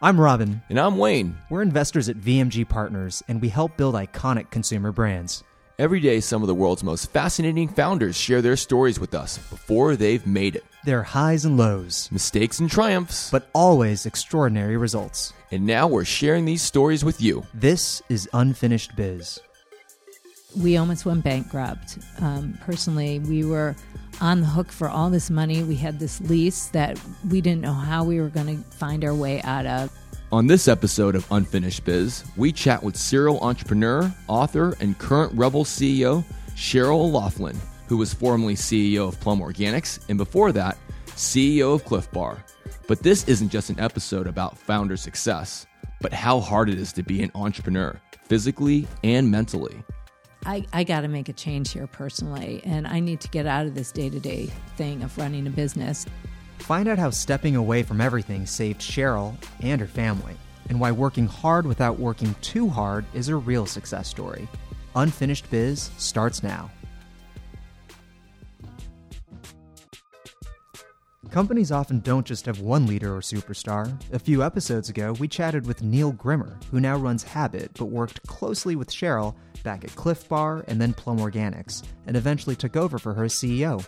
I'm Robin. And I'm Wayne. We're investors at VMG Partners, and we help build iconic consumer brands. Every day, some of the world's most fascinating founders share their stories with us before they've made it. Their highs and lows, mistakes and triumphs, but always extraordinary results. And now we're sharing these stories with you. This is Unfinished Biz. We almost went bankrupt. Um, personally, we were on the hook for all this money. We had this lease that we didn't know how we were going to find our way out of. On this episode of Unfinished Biz, we chat with serial entrepreneur, author, and current REBBL CEO, Sheryl O'Loughlin, who was formerly CEO of Plum Organics and before that, CEO of Clif Bar. But this isn't just an episode about founder success, but how hard it is to be an entrepreneur, physically and mentally. I, I got to make a change here personally, and I need to get out of this day to day thing of running a business. Find out how stepping away from everything saved Sheryl and her family, and why working hard without working too hard is a real success story. Unfinished Biz starts now. Companies often don't just have one leader or superstar. A few episodes ago, we chatted with Neil Grimmer, who now runs Habit but worked closely with Sheryl back at Clif Bar and then Plum Organics, and eventually took over for her as CEO.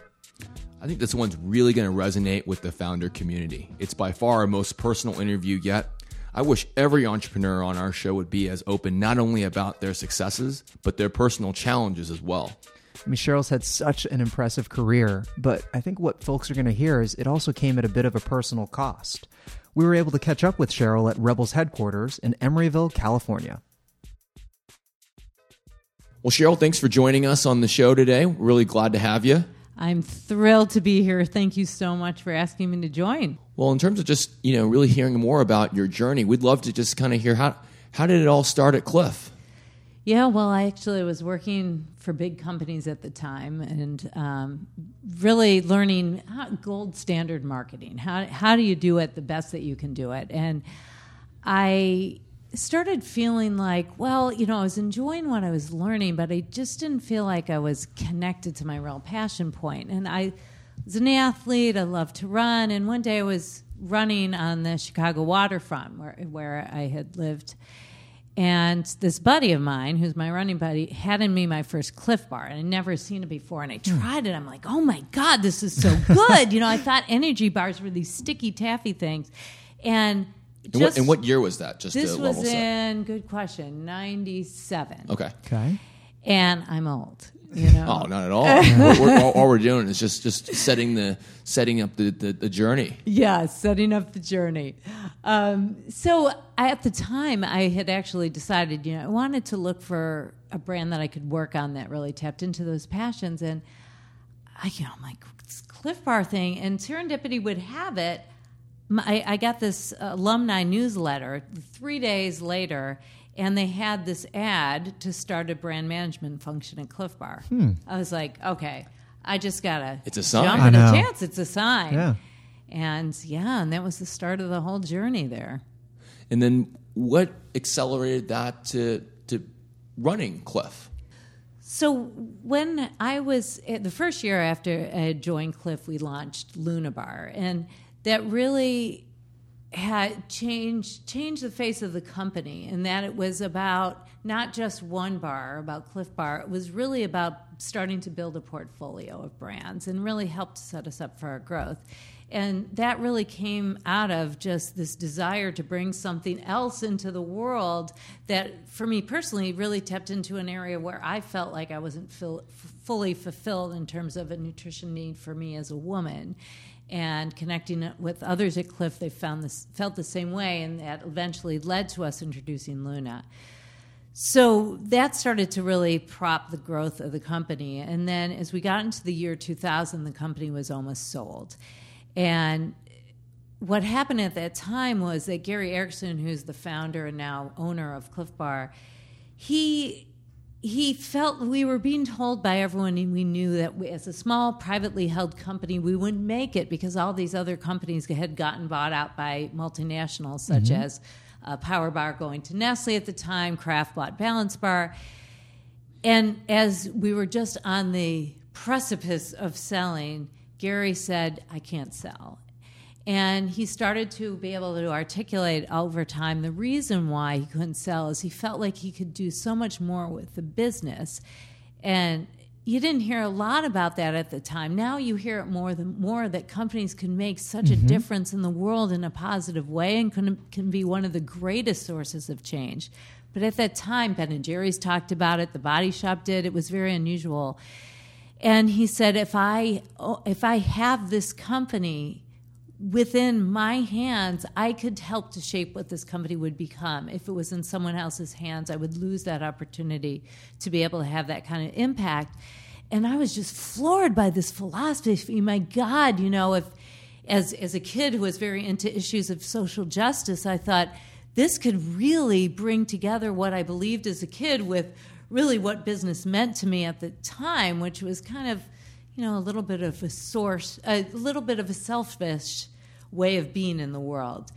I think this one's really going to resonate with the founder community. It's by far our most personal interview yet. I wish every entrepreneur on our show would be as open not only about their successes, but their personal challenges as well. I mean, Sheryl's had such an impressive career, but I think what folks are going to hear is it also came at a bit of a personal cost. We were able to catch up with Sheryl at REBBL's headquarters in Emeryville, California. Well, Sheryl, thanks for joining us on the show today. We're really glad to have you. I'm thrilled to be here. Thank you so much for asking me to join. Well, in terms of just, you know, really hearing more about your journey, we'd love to just kind of hear how how did it all start at Clif? Yeah, well, I actually was working for big companies at the time and um, really learning how, gold standard marketing. How, how do you do it the best that you can do it? And I started feeling like, well, you know, I was enjoying what I was learning, but I just didn't feel like I was connected to my real passion point. And I was an athlete, I loved to run, and one day I was running on the Chicago waterfront where, where I had lived. And this buddy of mine, who's my running buddy, had in me my first Clif Bar, and I'd never seen it before. And I hmm. tried it. I'm like, oh my god, this is so good. you know, I thought energy bars were these sticky taffy things, and just, and, what, and what year was that? Just this was in good question, ninety seven. Okay. Okay. And I'm old. You know? oh, not at all. we're, we're, all, all, we're doing is just just setting the setting up the, the, the journey. Yeah, setting up the journey. Um, so at the time, I had actually decided, you know, I wanted to look for a brand that I could work on that really tapped into those passions, and I, you know, I'm like Clif Bar thing, and serendipity would have it I, I got this alumni newsletter three days later, and they had this ad to start a brand management function at Clif Bar. Hmm. I was like, okay, I just gotta. It's a sign. Jump at a chance. It's a sign. Yeah. And yeah, and that was the start of the whole journey there. And then what accelerated that to to running Clif? So when I was eh, the first year after I had joined Clif, we launched Luna Bar, and that really had changed changed the face of the company and that it was about not just one bar about clif bar it was really about starting to build a portfolio of brands and really helped set us up for our growth and that really came out of just this desire to bring something else into the world that for me personally really tapped into an area where i felt like i wasn't fully fulfilled in terms of a nutrition need for me as a woman and connecting with others at Clif, they found this felt the same way, and that eventually led to us introducing Luna. So that started to really prop the growth of the company. And then as we got into the year 2000, the company was almost sold. And what happened at that time was that Gary Erickson, who's the founder and now owner of Clif Bar, he he felt we were being told by everyone we knew that we, as a small privately held company we wouldn't make it because all these other companies had gotten bought out by multinationals such mm-hmm. as uh, power bar going to nestle at the time kraft bought balance bar and as we were just on the precipice of selling gary said i can't sell And he started to be able to articulate over time the reason why he couldn't sell is he felt like he could do so much more with the business. And you didn't hear a lot about that at the time. Now you hear it more than more that companies can make such mm-hmm. a difference in the world in a positive way and can, can be one of the greatest sources of change. But at that time, Ben and Jerry's talked about it. The Body Shop did. It was very unusual. And he said, if I if I have this company within my hands, I could help to shape what this company would become. If it was in someone else's hands, I would lose that opportunity to be able to have that kind of impact. And I was just floored by this philosophy. My God, you know, if as as a kid who was very into issues of social justice, I thought this could really bring together what I believed as a kid with really what business meant to me at the time, which was kind of you know, a little bit of a source, a little bit of a selfish way of being in the world.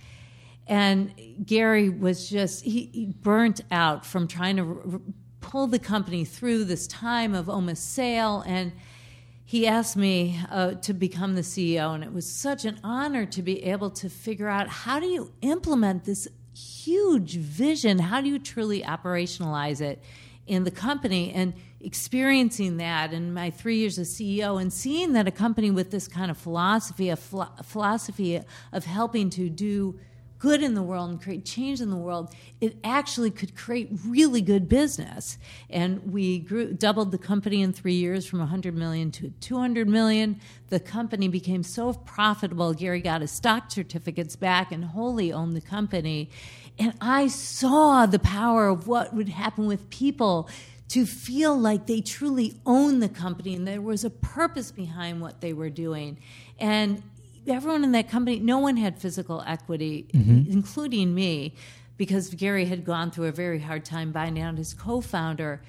And Gary was just, he, he burnt out from trying to r- pull the company through this time of almost sale. And he asked me uh, to become the CEO. And it was such an honor to be able to figure out how do you implement this huge vision? How do you truly operationalize it in the company? And experiencing that in my three years as CEO and seeing that a company with this kind of philosophy, a, philosophy of helping to do good in the world and create change in the world, it actually could create really good business. And we grew, doubled the company in three years from 100 million to 200 million. The company became so profitable. Gary got his stock certificates back and wholly owned the company. And I saw the power of what would happen with people to feel like they truly own the company and there was a purpose behind what they were doing. And everyone in that company, no one had physical equity, mm-hmm. including me, because Gary had gone through a very hard time buying out his co founder.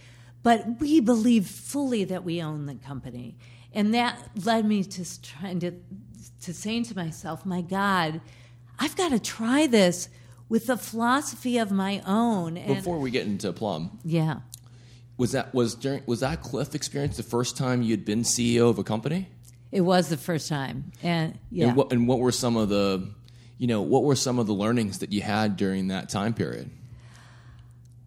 But we believed fully that we owned the company. And that led me to trying to, to saying to myself, my God, I've got to try this with a philosophy of my own. And Before we get into Plum, yeah, was that was during was that Clif experience the first time you'd been CEO of a company? It was the first time, and yeah. And what, and what were some of the, you know, what were some of the learnings that you had during that time period?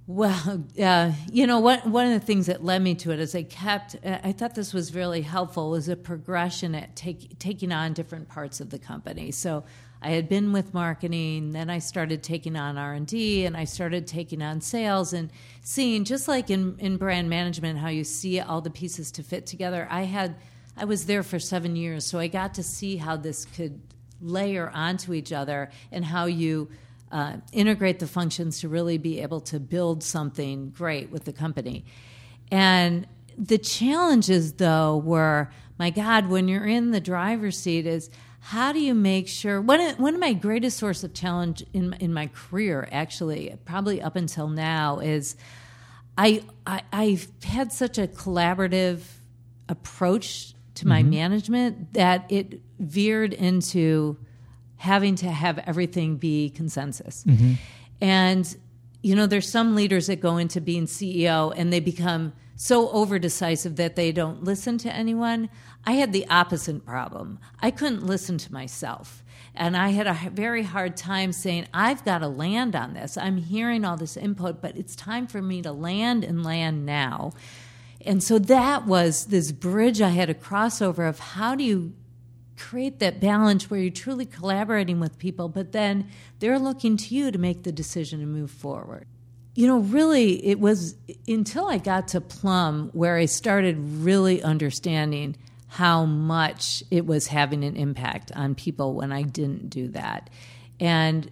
Well, uh, you know, what, one of the things that led me to it is I kept, I thought this was really helpful, was a progression at take, taking on different parts of the company. So I had been with marketing, then I started taking on R&D and I started taking on sales and seeing just like in in brand management how you see all the pieces to fit together. I had I was there for 7 years, so I got to see how this could layer onto each other and how you uh, integrate the functions to really be able to build something great with the company. And the challenges though were my god when you're in the driver's seat is how do you make sure one of, one of my greatest source of challenge in in my career actually probably up until now is I, I I've had such a collaborative approach to my mm-hmm. management that it veered into having to have everything be consensus. Mm-hmm. And you know, there's some leaders that go into being CEO and they become so over decisive that they don't listen to anyone. I had the opposite problem. I couldn't listen to myself. And I had a very hard time saying, I've got to land on this. I'm hearing all this input, but it's time for me to land and land now. And so that was this bridge I had to cross over of how do you create that balance where you're truly collaborating with people, but then they're looking to you to make the decision to move forward you know, really, it was until I got to Plum where I started really understanding how much it was having an impact on people when I didn't do that. And,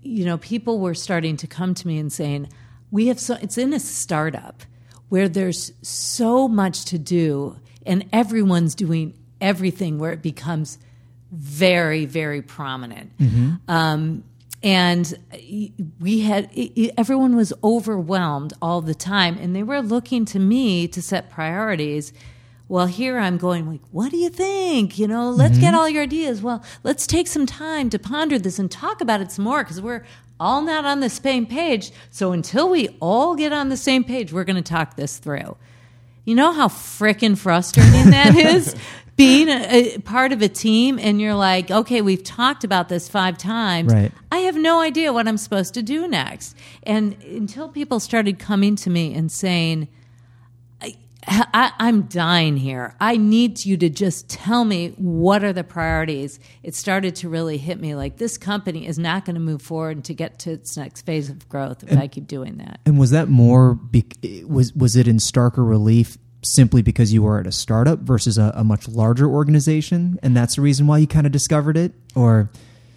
you know, people were starting to come to me and saying, we have so, it's in a startup where there's so much to do and everyone's doing everything where it becomes very, very prominent. Mm-hmm. Um, and we had everyone was overwhelmed all the time and they were looking to me to set priorities well here i'm going like what do you think you know let's mm-hmm. get all your ideas well let's take some time to ponder this and talk about it some more because we're all not on the same page so until we all get on the same page we're going to talk this through you know how freaking frustrating that is being a, a part of a team and you're like, okay, we've talked about this five times. Right. I have no idea what I'm supposed to do next. And until people started coming to me and saying, I, am dying here. I need you to just tell me what are the priorities. It started to really hit me like this company is not going to move forward to get to its next phase of growth if and, I keep doing that. And was that more be- was was it in starker relief simply because you were at a startup versus a, a much larger organization, and that's the reason why you kind of discovered it, or?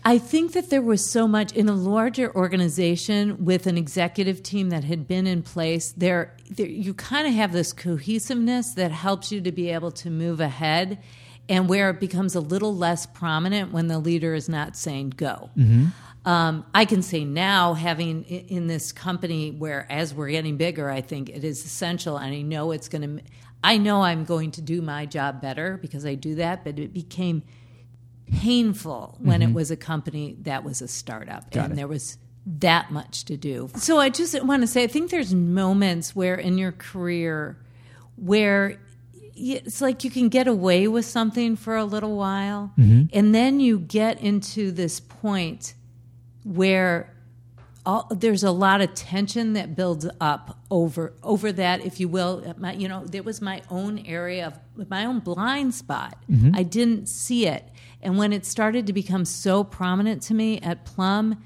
I think that there was so much in a larger organization with an executive team that had been in place. There, there you kind of have this cohesiveness that helps you to be able to move ahead, and where it becomes a little less prominent when the leader is not saying go. Mm-hmm. Um, I can say now, having in this company where as we're getting bigger, I think it is essential, and I know it's going to. I know I'm going to do my job better because I do that, but it became painful when mm-hmm. it was a company that was a startup Got and it. there was that much to do. So I just want to say I think there's moments where in your career where it's like you can get away with something for a little while mm-hmm. and then you get into this point where all, there's a lot of tension that builds up over over that, if you will. My, you know, there was my own area of my own blind spot. Mm-hmm. I didn't see it, and when it started to become so prominent to me at Plum,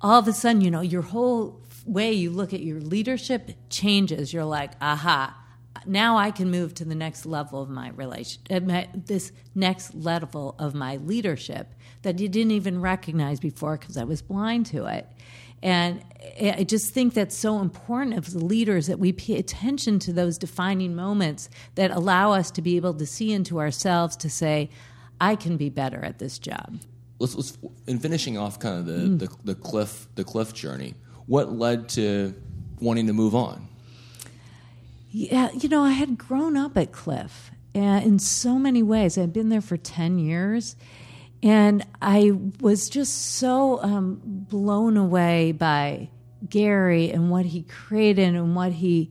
all of a sudden, you know, your whole way you look at your leadership changes. You're like, aha. Now I can move to the next level of my relation, uh, my, this next level of my leadership that you didn't even recognize before because I was blind to it. And I just think that's so important as leaders that we pay attention to those defining moments that allow us to be able to see into ourselves to say, I can be better at this job. Let's, let's in finishing off kind of the, mm. the, the clif the clif journey. What led to wanting to move on? Yeah, you know, I had grown up at Clif and in so many ways. I'd been there for ten years, and I was just so um, blown away by Gary and what he created and what he,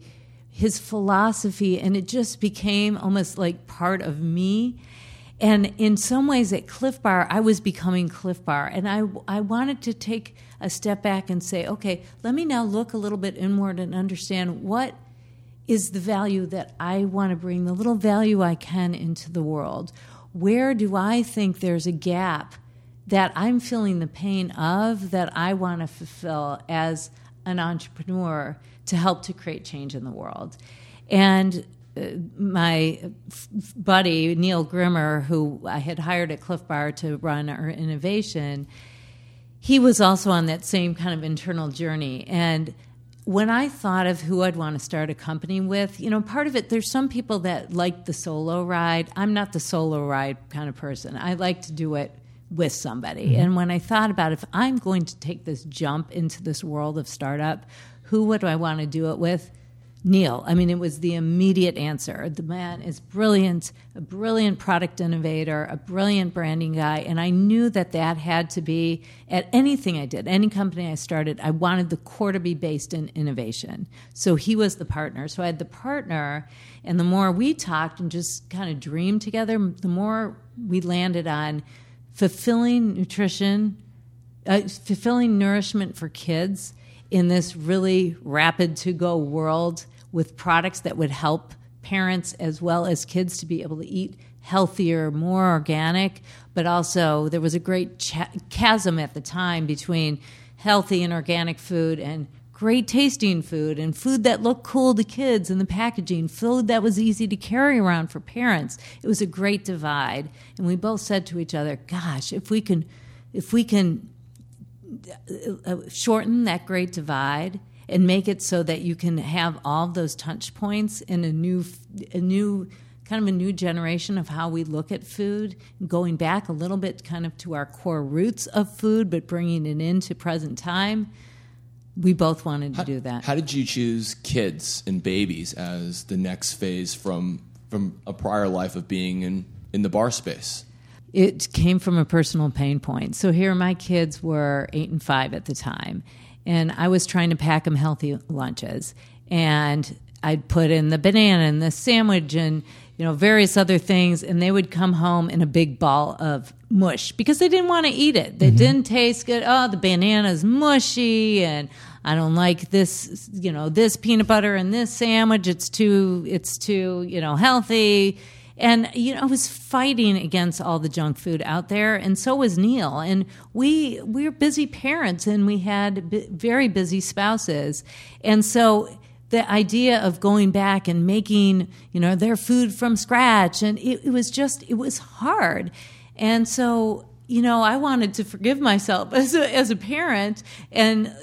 his philosophy, and it just became almost like part of me. And in some ways, at Clif Bar, I was becoming Clif Bar, and I I wanted to take a step back and say, okay, let me now look a little bit inward and understand what is the value that I want to bring, the little value I can into the world where do I think there's a gap that I'm feeling the pain of that I want to fulfill as an entrepreneur to help to create change in the world? And my f- buddy Neil Grimmer, who I had hired at Clif Bar to run our innovation, he was also on that same kind of internal journey. And when I thought of who I'd want to start a company with, you know, part of it, there's some people that like the solo ride. I'm not the solo ride kind of person. I like to do it with somebody. Mm-hmm. And when I thought about if I'm going to take this jump into this world of startup, who would I want to do it with? Neil. I mean, it was the immediate answer. The man is brilliant, a brilliant product innovator, a brilliant branding guy, and I knew that that had to be at anything I did, any company I started. I wanted the core to be based in innovation. So he was the partner. So I had the partner, and the more we talked and just kind of dreamed together, the more we landed on fulfilling nutrition, uh, fulfilling nourishment for kids in this really rapid to go world with products that would help parents as well as kids to be able to eat healthier, more organic, but also there was a great ch- chasm at the time between healthy and organic food and great tasting food and food that looked cool to kids in the packaging, food that was easy to carry around for parents. It was a great divide, and we both said to each other, "Gosh, if we can if we can Uh, uh, shorten that great divide and make it so that you can have all those touch points in a new a new kind of a new generation of how we look at food going back a little bit kind of to our core roots of food but bringing it into present time. We both wanted to do that. how did you choose kids and babies as the next phase from from a prior life of being in in the bar space it came from a personal pain point. So here, my kids were eight and five at the time, and I was trying to pack them healthy lunches. And I'd put in the banana and the sandwich and you know, various other things, and they would come home in a big ball of mush because they didn't want to eat it. They mm-hmm. didn't taste good. Oh, the banana's mushy, and I don't like this, you know, this peanut butter and this sandwich. It's too, it's too, you know, healthy. And you know, I was fighting against all the junk food out there, and so was Neil. And we we were busy parents, and we had b- very busy spouses, and so the idea of going back and making you know their food from scratch and it, it, was just it was hard and so you know, I wanted to forgive myself as a, as a parent and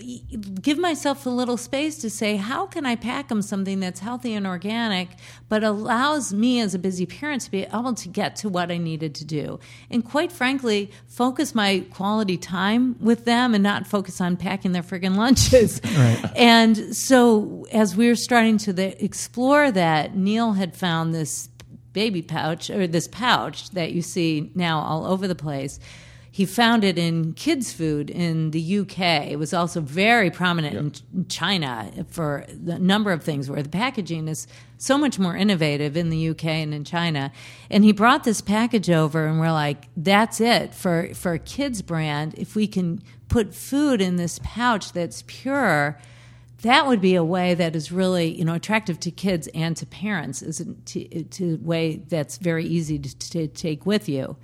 give myself a little space to say, how can I pack them something that's healthy and organic, but allows me as a busy parent to be able to get to what I needed to do? And quite frankly, focus my quality time with them and not focus on packing their friggin' lunches. Right. And so as we were starting to the, explore that, Neil had found this baby pouch or this pouch that you see now all over the place. He found it in kids' food in the UK. It was also very prominent yep. in China for a number of things where the packaging is so much more innovative in the UK and in China. And he brought this package over, and we're like, that's it for, for a kids' brand. If we can put food in this pouch that's pure, that would be a way that is really you know attractive to kids and to parents is to, to a way that's very easy to, to, take with you.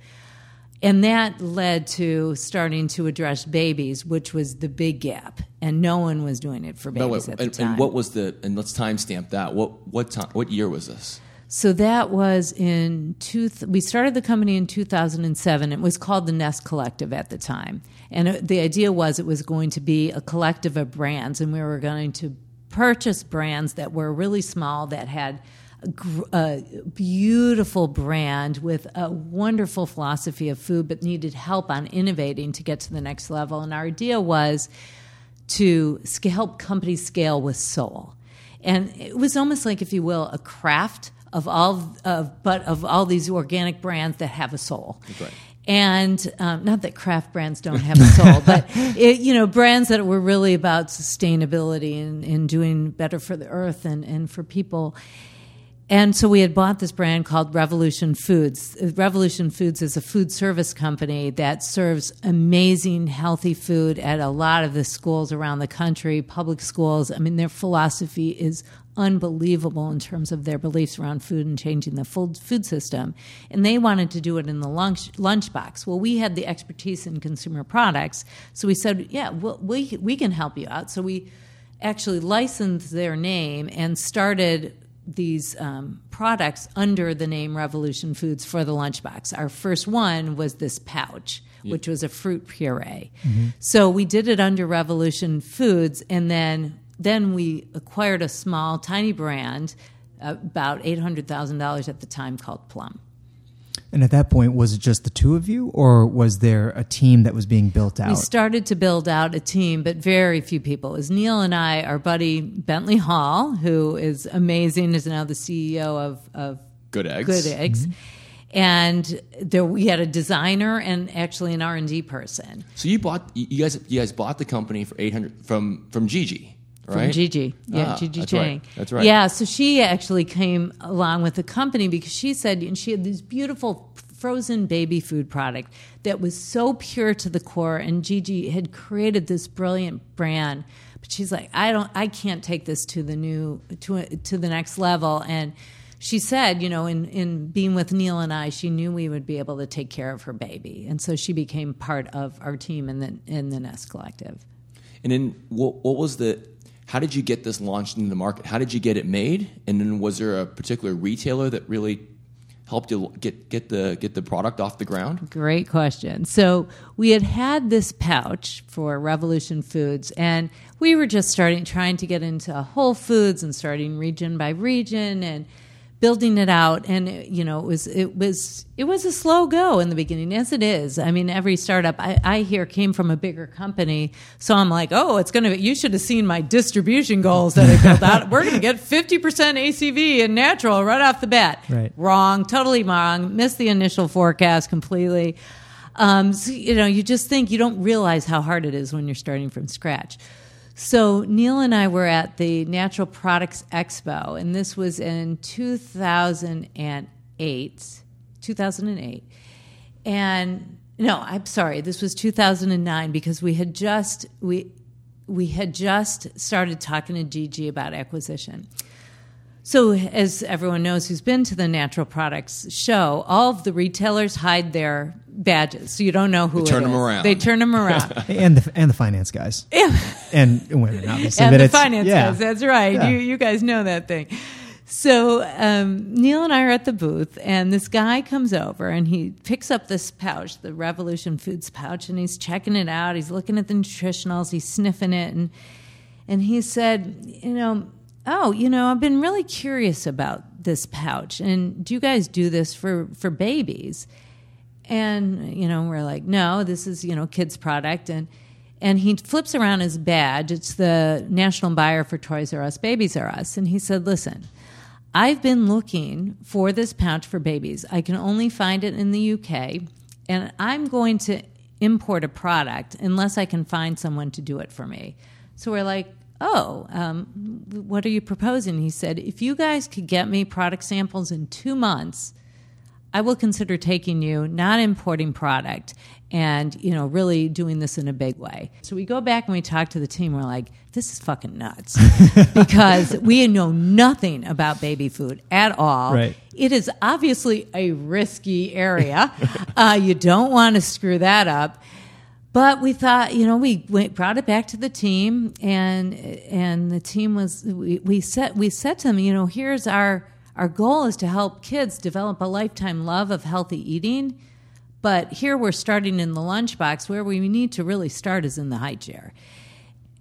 And that led to starting to address babies which was the big gap. And no one was doing it for babies no, at the and, time. and what was the and let's timestamp that. What what time what year was this? So that was in two. We started the company in 2007. It was called the Nest Collective at the time, and it, the idea was it was going to be a collective of brands, and we were going to purchase brands that were really small that had a beautiful brand with a wonderful philosophy of food, but needed help on innovating to get to the next level. And our idea was to help companies scale with soul. And it was almost like, if you will, a craft of all of but of all these organic brands that have a soul. Right. And um, not that craft brands don't have a soul, but it, you know, brands that were really about sustainability and, and doing better for the earth and, and for people. And so we had bought this brand called Revolution Foods. Revolution Foods is a food service company that serves amazing, healthy food at a lot of the schools around the country, public schools. I mean, their philosophy is unbelievable in terms of their beliefs around food and changing the food system. And they wanted to do it in the lunch lunchbox. Well, we had the expertise in consumer products, so we said, yeah, well, we we can help you out. So we actually licensed their name and started these um, products under the name Revolution Foods for the lunchbox. Our first one was this pouch, which was a fruit puree. Mm-hmm. So we did it under Revolution Foods, and then then we acquired a small, tiny brand, uh, about eight hundred thousand dollars at the time, called Plum. And at that point, was it just the two of you, or was there a team that was being built out? We started to build out a team, but very few people. It was Neil and I, our buddy Bentley Hall, who is amazing, is now the CEO of, of Good Eggs. Good Eggs. Mm-hmm. And there, we had a designer and actually an R and D person. So you bought, you guys, you guys bought the company for eight hundred from from Gigi right? From Gigi. Yeah, ah, Gigi that's Chang. Right. That's right. Yeah, so she actually came along with the company because she said, and she had this beautiful frozen baby food product that was so pure to the core, and Gigi had created this brilliant brand. But she's like, I don't, I can't take this to the new, to to the next level, and she said, you know, in, in being with Neil and I, she knew we would be able to take care of her baby. And so she became part of our team in the, in the Nest Collective. And then what, what was the how did you get this launched into the market? How did you get it made? And then was there a particular retailer that really helped you get get the get the product off the ground? Great question. So we had had this pouch for Revolution Foods, and we were just starting trying to get into Whole Foods and starting region by region and building it out and you know it was it was it was a slow go in the beginning as it is. I mean every startup i, I hear came from a bigger company so i'm like oh it's gonna you should have seen my distribution goals that i built out. We're gonna get 50% acv and natural right off the bat. Right. wrong totally wrong missed the initial forecast completely. Um, so, you know you just think you don't realize how hard it is when you're starting from scratch so Neil and I were at the Natural Products Expo, and this was in 2008. 2008, 2008, and no, I'm sorry, this was 2009 because we had just we we had just started talking to Gigi about acquisition. So, as everyone knows who's been to the natural products show, all of the retailers hide their badges, so you don't know who They turn it them is. around. They turn them around. and the and the finance guys and women obviously. and but the finance yeah. guys. That's right. Yeah. You you guys know that thing. So um, Neil and I are at the booth, and this guy comes over and he picks up this pouch, the Revolution Foods pouch, and he's checking it out. He's looking at the nutritionals, he's sniffing it, and and he said, you know, oh, you know, I've been really curious about this pouch, and do you guys do this for for babies? And you know, we're like, no, this is you know, kids product, and and he flips around his badge. It's the national buyer for Toys R Us, Babies R Us, and he said, listen. I've been looking for this pouch for babies. I can only find it in the UK, and I'm going to import a product unless I can find someone to do it for me. So we're like, oh, um, what are you proposing? He said, if you guys could get me product samples in two months, I will consider taking you, not importing product, and you know, really doing this in a big way. So we go back and we talk to the team. We're like, this is fucking nuts because we know nothing about baby food at all. Right. It is obviously a risky area. uh, you don't want to screw that up. But we thought, you know, we went, brought it back to the team, and and the team was we, we said we said to them, you know, here's our our goal is to help kids develop a lifetime love of healthy eating. But here we're starting in the lunchbox. Where we need to really start is in the high chair.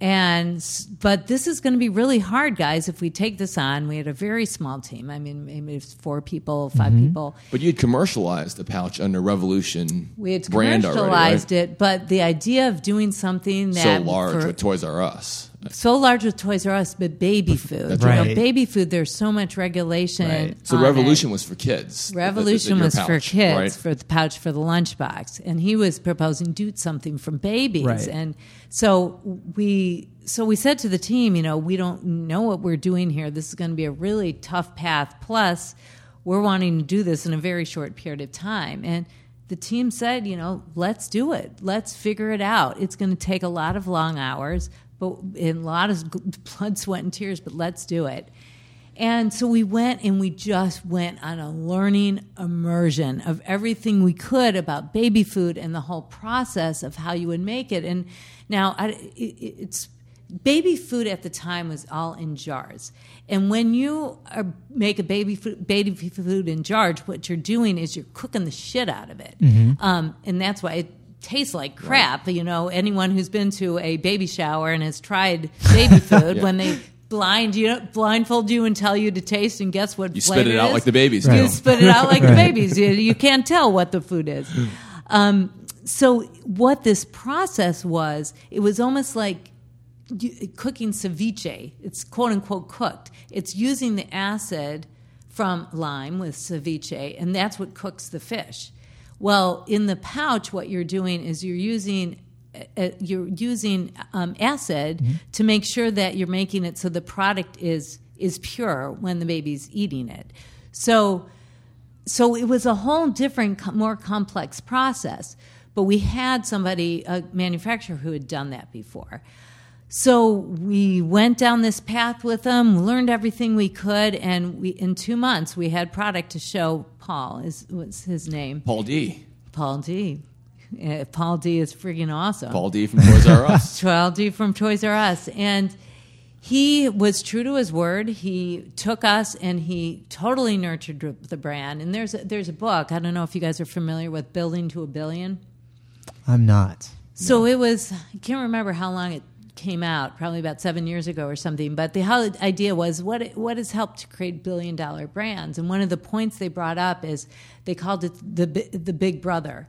And but this is going to be really hard, guys. If we take this on, we had a very small team. I mean, maybe it's four people, 5 mm-hmm. people. But you'd commercialized the pouch under Revolution We had brand already, commercialized right? it, but the idea of doing something So large for- with Toys R Us. so large with Toys R Us, but baby food. That's You know, right. baby food. There's so much regulation. Right. So on it. Revolution was for kids. The- the- the- Revolution your was for kids right? for the pouch for the lunchbox, and he was proposing do something from babies. Right. And so we so we said to the team, you know, we don't know what we're doing here. This is going to be a really tough path. Plus, we're wanting to do this in a very short period of time, and the team said, you know, let's do it. Let's figure it out. It's going to take a lot of long hours, but and a lot of blood, sweat, and tears. But let's do it. And so we went and we just went on a learning immersion of everything we could about baby food and the whole process of how you would make it. And now I, it, it's baby food at the time was all in jars. And when you are, make a baby food, baby food in jars, what you're doing is you're cooking the shit out of it. Um, and that's why it tastes like crap. You know, anyone who's been to a baby shower and has tried baby food, Yeah. when they blind you blindfold you and tell you to taste and guess what You spit flavor it out is? like the babies you spit it out like the Right. babies. You, you can't tell what the food is. Um, so what this process was it was almost like cooking ceviche. It's quote unquote cooked. It's using the acid from lime with ceviche and that's what cooks the fish. Well in the pouch what you're doing is you're using uh, you're using um, acid to make sure that you're making it so the product is is pure when the baby's eating it. So so it was a whole different more complex process but we had somebody a manufacturer who had done that before. So we went down this path with them learned everything we could and we in two months we had product to show paul is what's his name? Paul D. paul d Uh, paul d is freaking awesome Paul D from Toys R Us. Paul D from Toys R Us. And he was true to his word. He took us and he totally nurtured the brand. And there's a, there's a book. I don't know if you guys are familiar with Building to a Billion. I'm not. So it was, I can't remember how long it came out, probably about seven years ago or something. But the whole idea was what, what has helped to create billion dollar brands? And one of the points they brought up is they called it the, the big brother.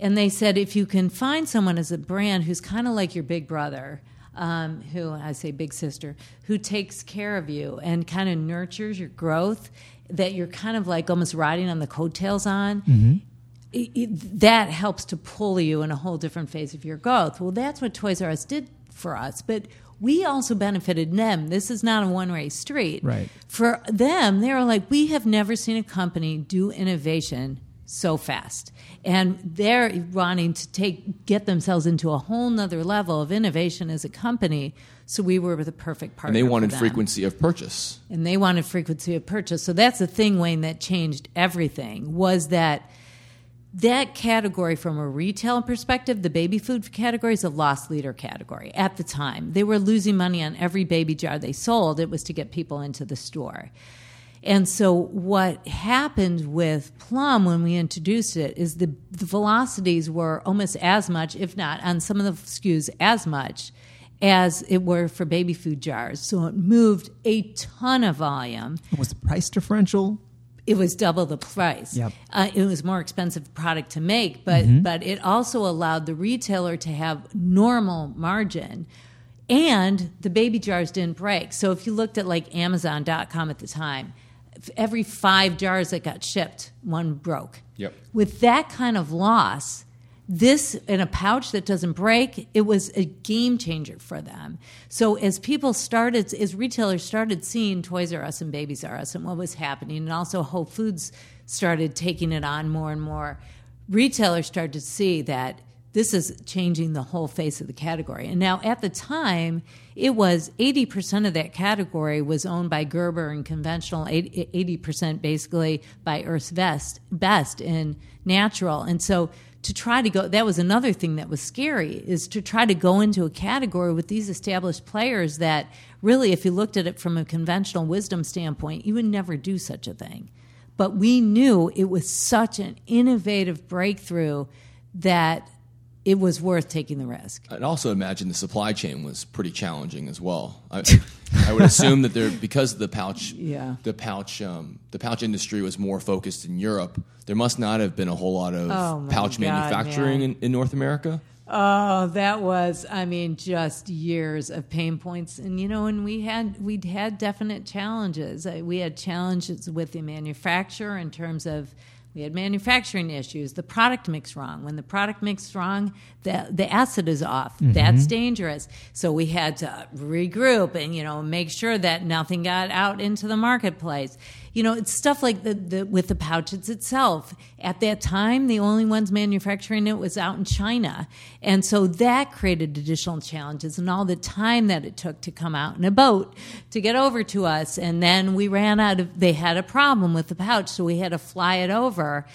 And they said if you can find someone as a brand who's kind of like your big brother, um, who I say big sister, who takes care of you and kind of nurtures your growth, that you're kind of like almost riding on the coattails on, it, it- that helps to pull you in a whole different phase of your growth. Well, that's what Toys R Us did for us. But we also benefited them. This is not a one way street. Right. For them, they were like, we have never seen a company do innovation so fast. And they're wanting to take get themselves into a whole nother level of innovation as a company. So we were the perfect partner. And they wanted frequency of purchase. And they wanted frequency of purchase. So that's the thing, Wayne, that changed everything was that that category from a retail perspective, the baby food category is a loss leader category at the time. They were losing money on every baby jar they sold. It was to get people into the store. And so what happened with Plum when we introduced it is the, the velocities were almost as much, if not on some of the SKUs as much as it were for baby food jars. So it moved a ton of volume Was the price differential? it was double the price. Yep. Uh, it was more expensive product to make, but but it also allowed the retailer to have normal margin, and the baby jars didn't break. So if you looked at like Amazon.com at the time, every five jars that got shipped, one broke. Yep. With that kind of loss, this in a pouch that doesn't break, it was a game changer for them. So as people started, as retailers started seeing Toys R Us and Babies R Us and what was happening, and also Whole Foods started taking it on more and more, retailers started to see that this is changing the whole face of the category. And now at the time, it was 80% of that category was owned by Gerber and conventional, 80 percent basically by Earth's Best, Best in natural. And so to try to go, that was another thing that was scary, is to try to go into a category with these established players that really, if you looked at it from a conventional wisdom standpoint, you would never do such a thing. But we knew it was such an innovative breakthrough that it was worth taking the risk. I'd also imagine the supply chain was pretty challenging as well. I, I would assume that there, because the pouch, Yeah. the pouch, um, the pouch industry was more focused in Europe. There must not have been a whole lot of Oh, pouch God, manufacturing in, in North America. Oh, that was, I mean, just years of pain points. And, you know, and we had, we'd had definite challenges. We had challenges with the manufacturer in terms of, we had manufacturing issues, the product mix wrong. When the product mix wrong, the, the acid is off. Mm-hmm. That's dangerous. So we had to regroup and, you know, make sure that nothing got out into the marketplace. You know, it's stuff like the, the with the pouches itself. At that time, the only ones manufacturing it was out in China. And so that created additional challenges and all the time that it took to come out in a boat to get over to us. And then we ran out of, they had a problem with the pouch, so we had to fly it over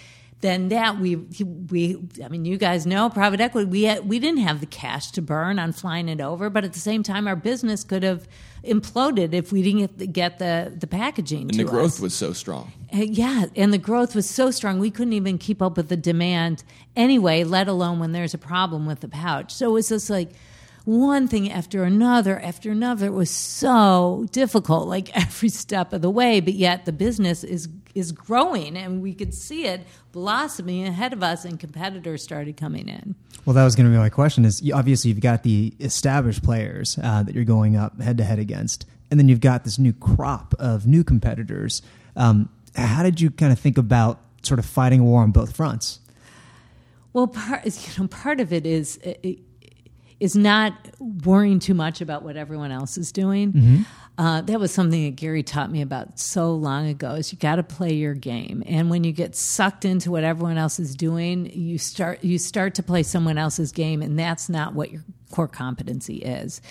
then that we we I mean you guys know private equity we had, we didn't have the cash to burn on flying it over but at the same time our business could have imploded if we didn't get the, the packaging And to the growth us. was so strong. Uh, yeah and the growth was so strong we couldn't even keep up with the demand anyway let alone when there's a problem with the pouch so it was just like one thing after another after another it was so difficult like every step of the way but yet the business is is growing and we could see it blossoming ahead of us and competitors started coming in Well, that was going to be my question. Is obviously you've got the established players uh, that you're going up head to head against, and then you've got this new crop of new competitors. Um, how did you kind of think about sort of fighting a war on both fronts? Well, part you know, part of it is is not worrying too much about what everyone else is doing. Uh, that was something that Gary taught me about so long ago. Is you got to play your game, and when you get sucked into what everyone else is doing, you start you start to play someone else's game, and that's not what your core competency is.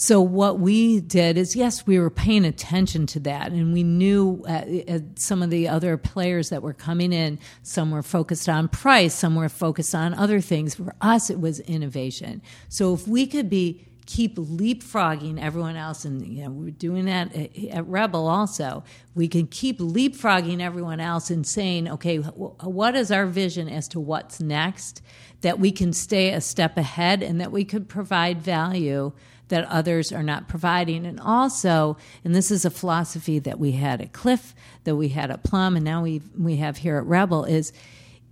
So what we did is, yes, we were paying attention to that, and we knew uh, uh, some of the other players that were coming in. Some were focused on price, some were focused on other things. For us, it was innovation. So if we could be keep leapfrogging everyone else, and you know we're doing that at, at REBBL also. We can keep leapfrogging everyone else and saying, okay, wh- what is our vision as to what's next? That we can stay a step ahead, and that we could provide value that others are not providing. And also, and this is a philosophy that we had at Clif, that we had at Plum, and now we we have here at REBBL is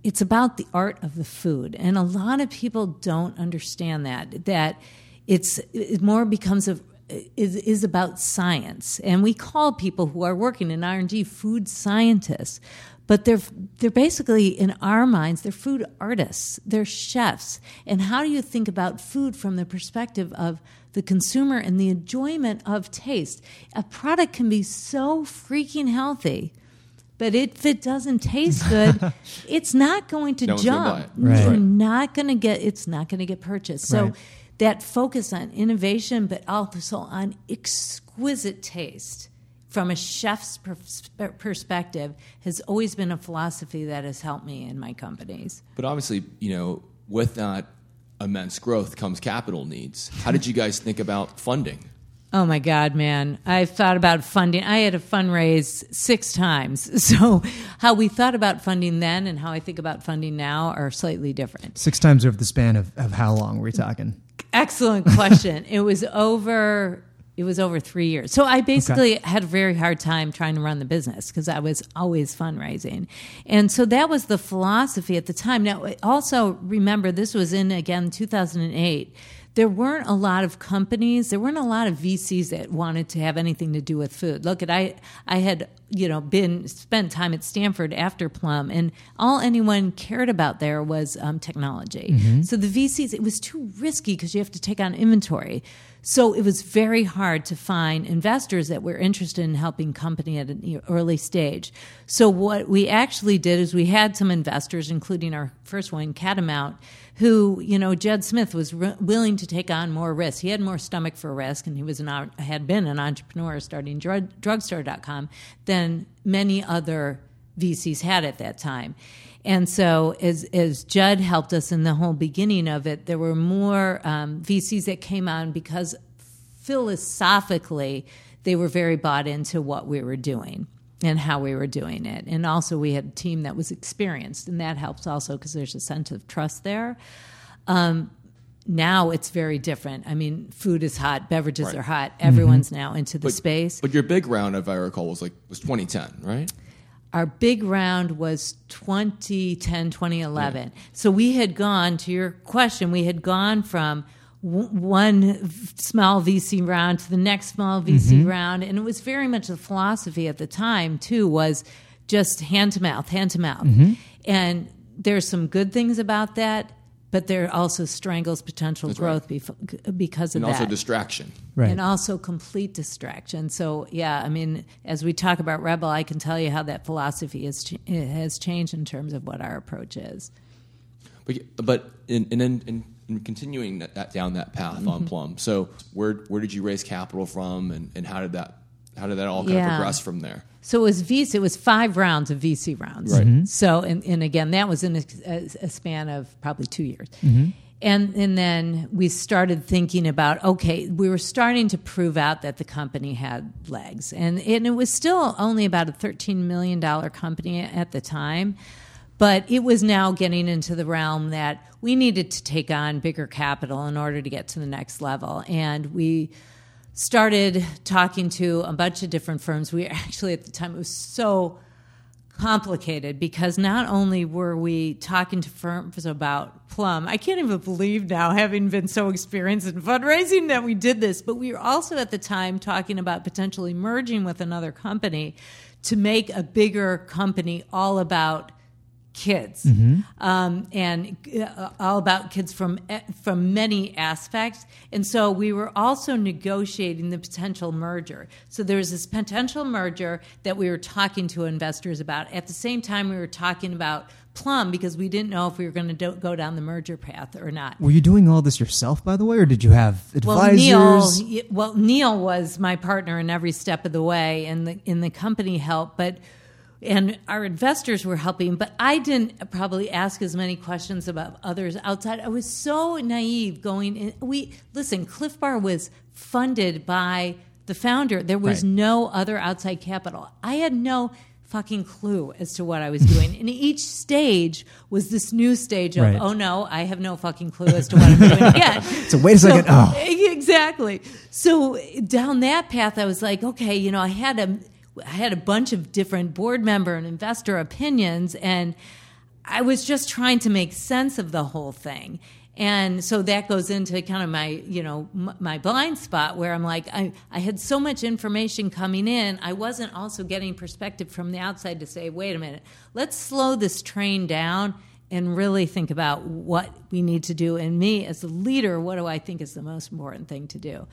it's about the art of the food. And a lot of people don't understand that that it's it more becomes a is, is about science. And we call people who are working in R&D food scientists. but they're they're basically in our minds they're food artists they're chefs and how do you think about food from the perspective of the consumer and the enjoyment of taste a product can be so freaking healthy but if it doesn't taste good it's not going to No one's gonna jump it. Right. you're not going to get it's not going to get purchased so Right. that focus on innovation but also on exquisite taste from a chef's pers- perspective has always been a philosophy that has helped me in my companies But obviously, you know, with that immense growth comes capital needs. How did you guys think about funding? Oh my God, man. I've thought about funding. I had a fundraise six times. So, how we thought about funding then and how I think about funding now are slightly different. Six times over the span of, of how long were we talking? Excellent question. it was over. It was over three years. So I basically had a very hard time trying to run the business because I was always fundraising, and so that was the philosophy at the time. Now, also remember this was in again 2008. There weren't a lot of companies. There weren't a lot of VCs that wanted to have anything to do with food. Look at I. I had you know been spent time at Stanford after Plum, and all anyone cared about there was um, technology. So the VCs, it was too risky because you have to take on inventory. So it was very hard to find investors that were interested in helping company at an early stage. So what we actually did is we had some investors, including our first one, Catamount, who you know Jed Smith was re- willing to take on more risk. He had more stomach for risk, and he was an had been an entrepreneur starting drug, drugstore.com than many other VCs had at that time. And so, as, as Judd helped us in the whole beginning of it, there were more um, VCs that came on because philosophically they were very bought into what we were doing and how we were doing it. And also, we had a team that was experienced, and that helps also because there's a sense of trust there. Um, now it's very different. I mean, food is hot, beverages Right. are hot. Everyone's now into the space. But your big round, if I recall, was like was 2010, right? Our big round was 2010 2011 so we had gone to your question we had gone from w- one small vc round to the next small vc mm-hmm. round and it was very much the philosophy at the time too was just hand to mouth hand to mouth. Mm-hmm. And there's some good things about that but there also strangles potential growth bef- because of that. And also distraction. Right. and also complete distraction. So yeah, I mean, as we talk about REBBL, I can tell you how that philosophy has ch- has changed in terms of what our approach is. But but in in, in, in continuing that, that down that path Mm-hmm. on Plum. So where where did you raise capital from, and, and how did that how did that all kind of progress from there? So it was VC. It was five rounds of VC rounds. Right. Mm-hmm. So and, and again, that was in a, a, a span of probably two years. Mm-hmm. And and then we started thinking about okay, we were starting to prove out that the company had legs, and and it was still only about a thirteen million dollar company at the time. But it was now getting into the realm that we needed to take on bigger capital in order to get to the next level. And we started talking to a bunch of different firms. We actually, at the time, it was so complicated because not only were we talking to firms about Plum, I can't even believe now, having been so experienced in fundraising, that we did this, but we were also at the time talking about potentially merging with another company to make a bigger company all about kids. Um, and uh, all about kids from from many aspects. And so we were also negotiating the potential merger. So there was this potential merger that we were talking to investors about. At the same time we were talking about plum because we didn't know if we were going to do- go down the merger path or not. Were you doing all this yourself, by the way, or did you have advisors? well. Neil, well, Neil was my partner in every step of the way, and the in the company helped, but and our investors were helping. But I didn't probably ask as many questions about others outside. I was so naive going in. We listen. Clif Bar was funded by the founder. There was Right. no other outside capital. I had no fucking clue as to what I was doing. and each stage was this new stage of, Right. oh no, I have no fucking clue as to what I'm doing again. So wait a second. Oh. Exactly. So down that path, I was like, okay, you know, I had a, I had a bunch of different board member and investor opinions, and I was just trying to make sense of the whole thing. And so that goes into kind of my, you know, m- my blind spot where I'm like, I, I had so much information coming in, I wasn't also getting perspective from the outside to say, wait a minute, let's slow this train down and really think about what we need to do. And me as a leader, what do I think is the most important thing to do?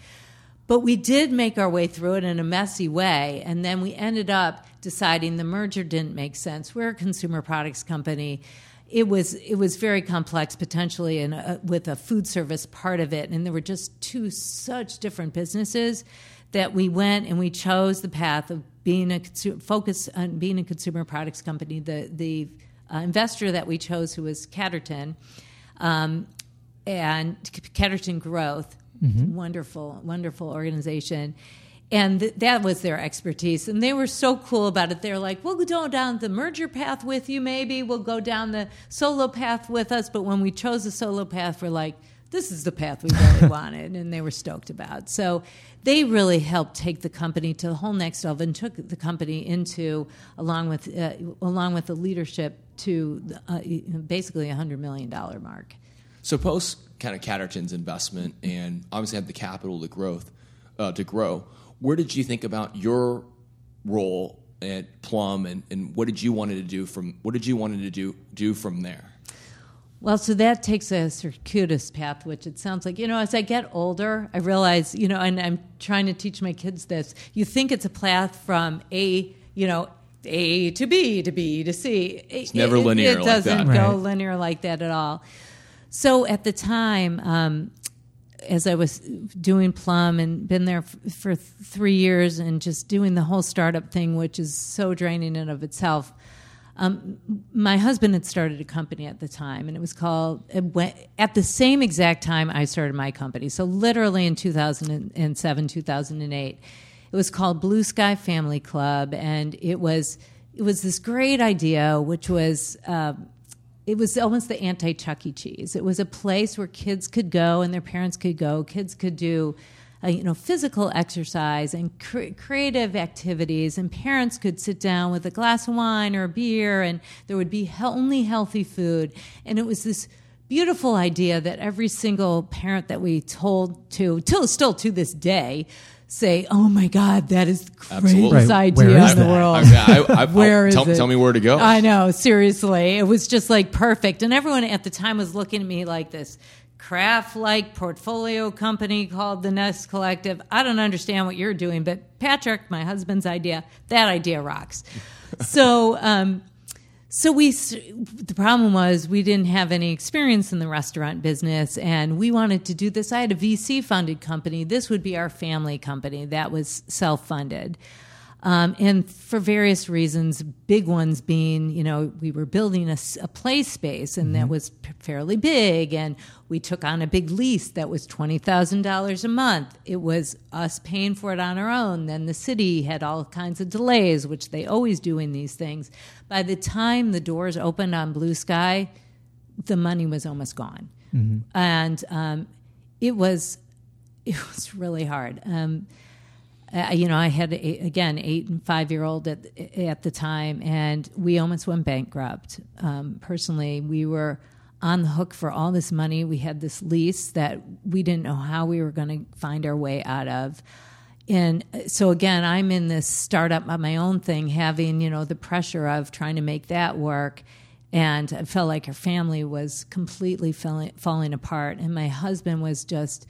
But we did make our way through it in a messy way. And then we ended up deciding the merger didn't make sense. We're a consumer products company. It was it was very complex potentially and uh, with a food service part of it and there were just two such different businesses that we went and we chose the path of being a consumer, focus on being a consumer products company the the uh, investor that we chose who was Catterton um, and Catterton Growth Mm-hmm. Wonderful, wonderful organization. And th- that was their expertise. And they were so cool about it. They're like, we'll go down the merger path with you, maybe. We'll go down the solo path with us. But when we chose the solo path, we're like, this is the path we really wanted. And they were stoked about. So they really helped take the company to the whole next level and took the company into, along with, uh, along with the leadership, to uh, basically a $100 million mark. So post kind of Catterton's investment and obviously had the capital to growth uh, to grow. Where did you think about your role at Plum and, and what did you wanted to do from what did you wanted to do do from there? Well, so that takes a circuitous path, which it sounds like, you know, as I get older, I realize, you know, and I'm trying to teach my kids this. You think it's a path from A, you know, A to B to B to C. It's never linear. It, it doesn't like go right. linear like that at all. So at the time, um, as I was doing Plum and been there f- for th- three years and just doing the whole startup thing, which is so draining in of itself. Um, my husband had started a company at the time, and it was called at the same exact time I started my company. So literally in 2007, 2008, it was called Blue Sky Family Club, and it was it was this great idea, which was. Uh, it was almost the anti Chuck E. Cheese. It was a place where kids could go and their parents could go. Kids could do, uh, you know, physical exercise and cre- creative activities, and parents could sit down with a glass of wine or a beer, and there would be he- only healthy food. And it was this beautiful idea that every single parent that we told to, till still to this day, say, "Oh my God, that is the greatest right. idea in the world." I, I, I, where is tell, it? tell me where to go. I know, seriously, it was just like perfect, and everyone at the time was looking at me like this craft-like portfolio company called the Nest Collective. I don't understand what you're doing, but Patrick, my husband's idea, that idea rocks. so. Um, so we, the problem was we didn't have any experience in the restaurant business, and we wanted to do this. I had a VC funded company. This would be our family company that was self funded. Um, and for various reasons, big ones being, you know, we were building a, a play space and mm-hmm. that was p- fairly big, and we took on a big lease that was twenty thousand dollars a month. It was us paying for it on our own. Then the city had all kinds of delays, which they always do in these things. By the time the doors opened on Blue Sky, the money was almost gone, mm-hmm. and um, it was it was really hard. Um, uh, you know, I had a, again eight and five year old at at the time, and we almost went bankrupt. Um, personally, we were on the hook for all this money. We had this lease that we didn't know how we were going to find our way out of. And uh, so again, I'm in this startup on my own thing, having you know the pressure of trying to make that work, and I felt like our family was completely falling, falling apart. And my husband was just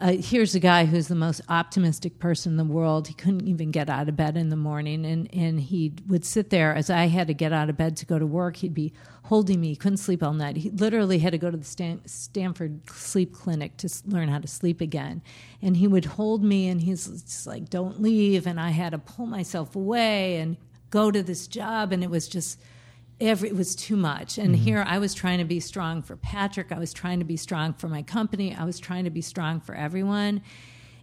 uh, here's a guy who's the most optimistic person in the world. He couldn't even get out of bed in the morning, and, and he would sit there as I had to get out of bed to go to work. He'd be holding me. He couldn't sleep all night. He literally had to go to the Stan- Stanford Sleep Clinic to learn how to sleep again. And he would hold me, and he's just like, "Don't leave." And I had to pull myself away and go to this job, and it was just every it was too much. And mm-hmm. here i was trying to be strong for patrick. I was trying to be strong for my company. I was trying to be strong for everyone.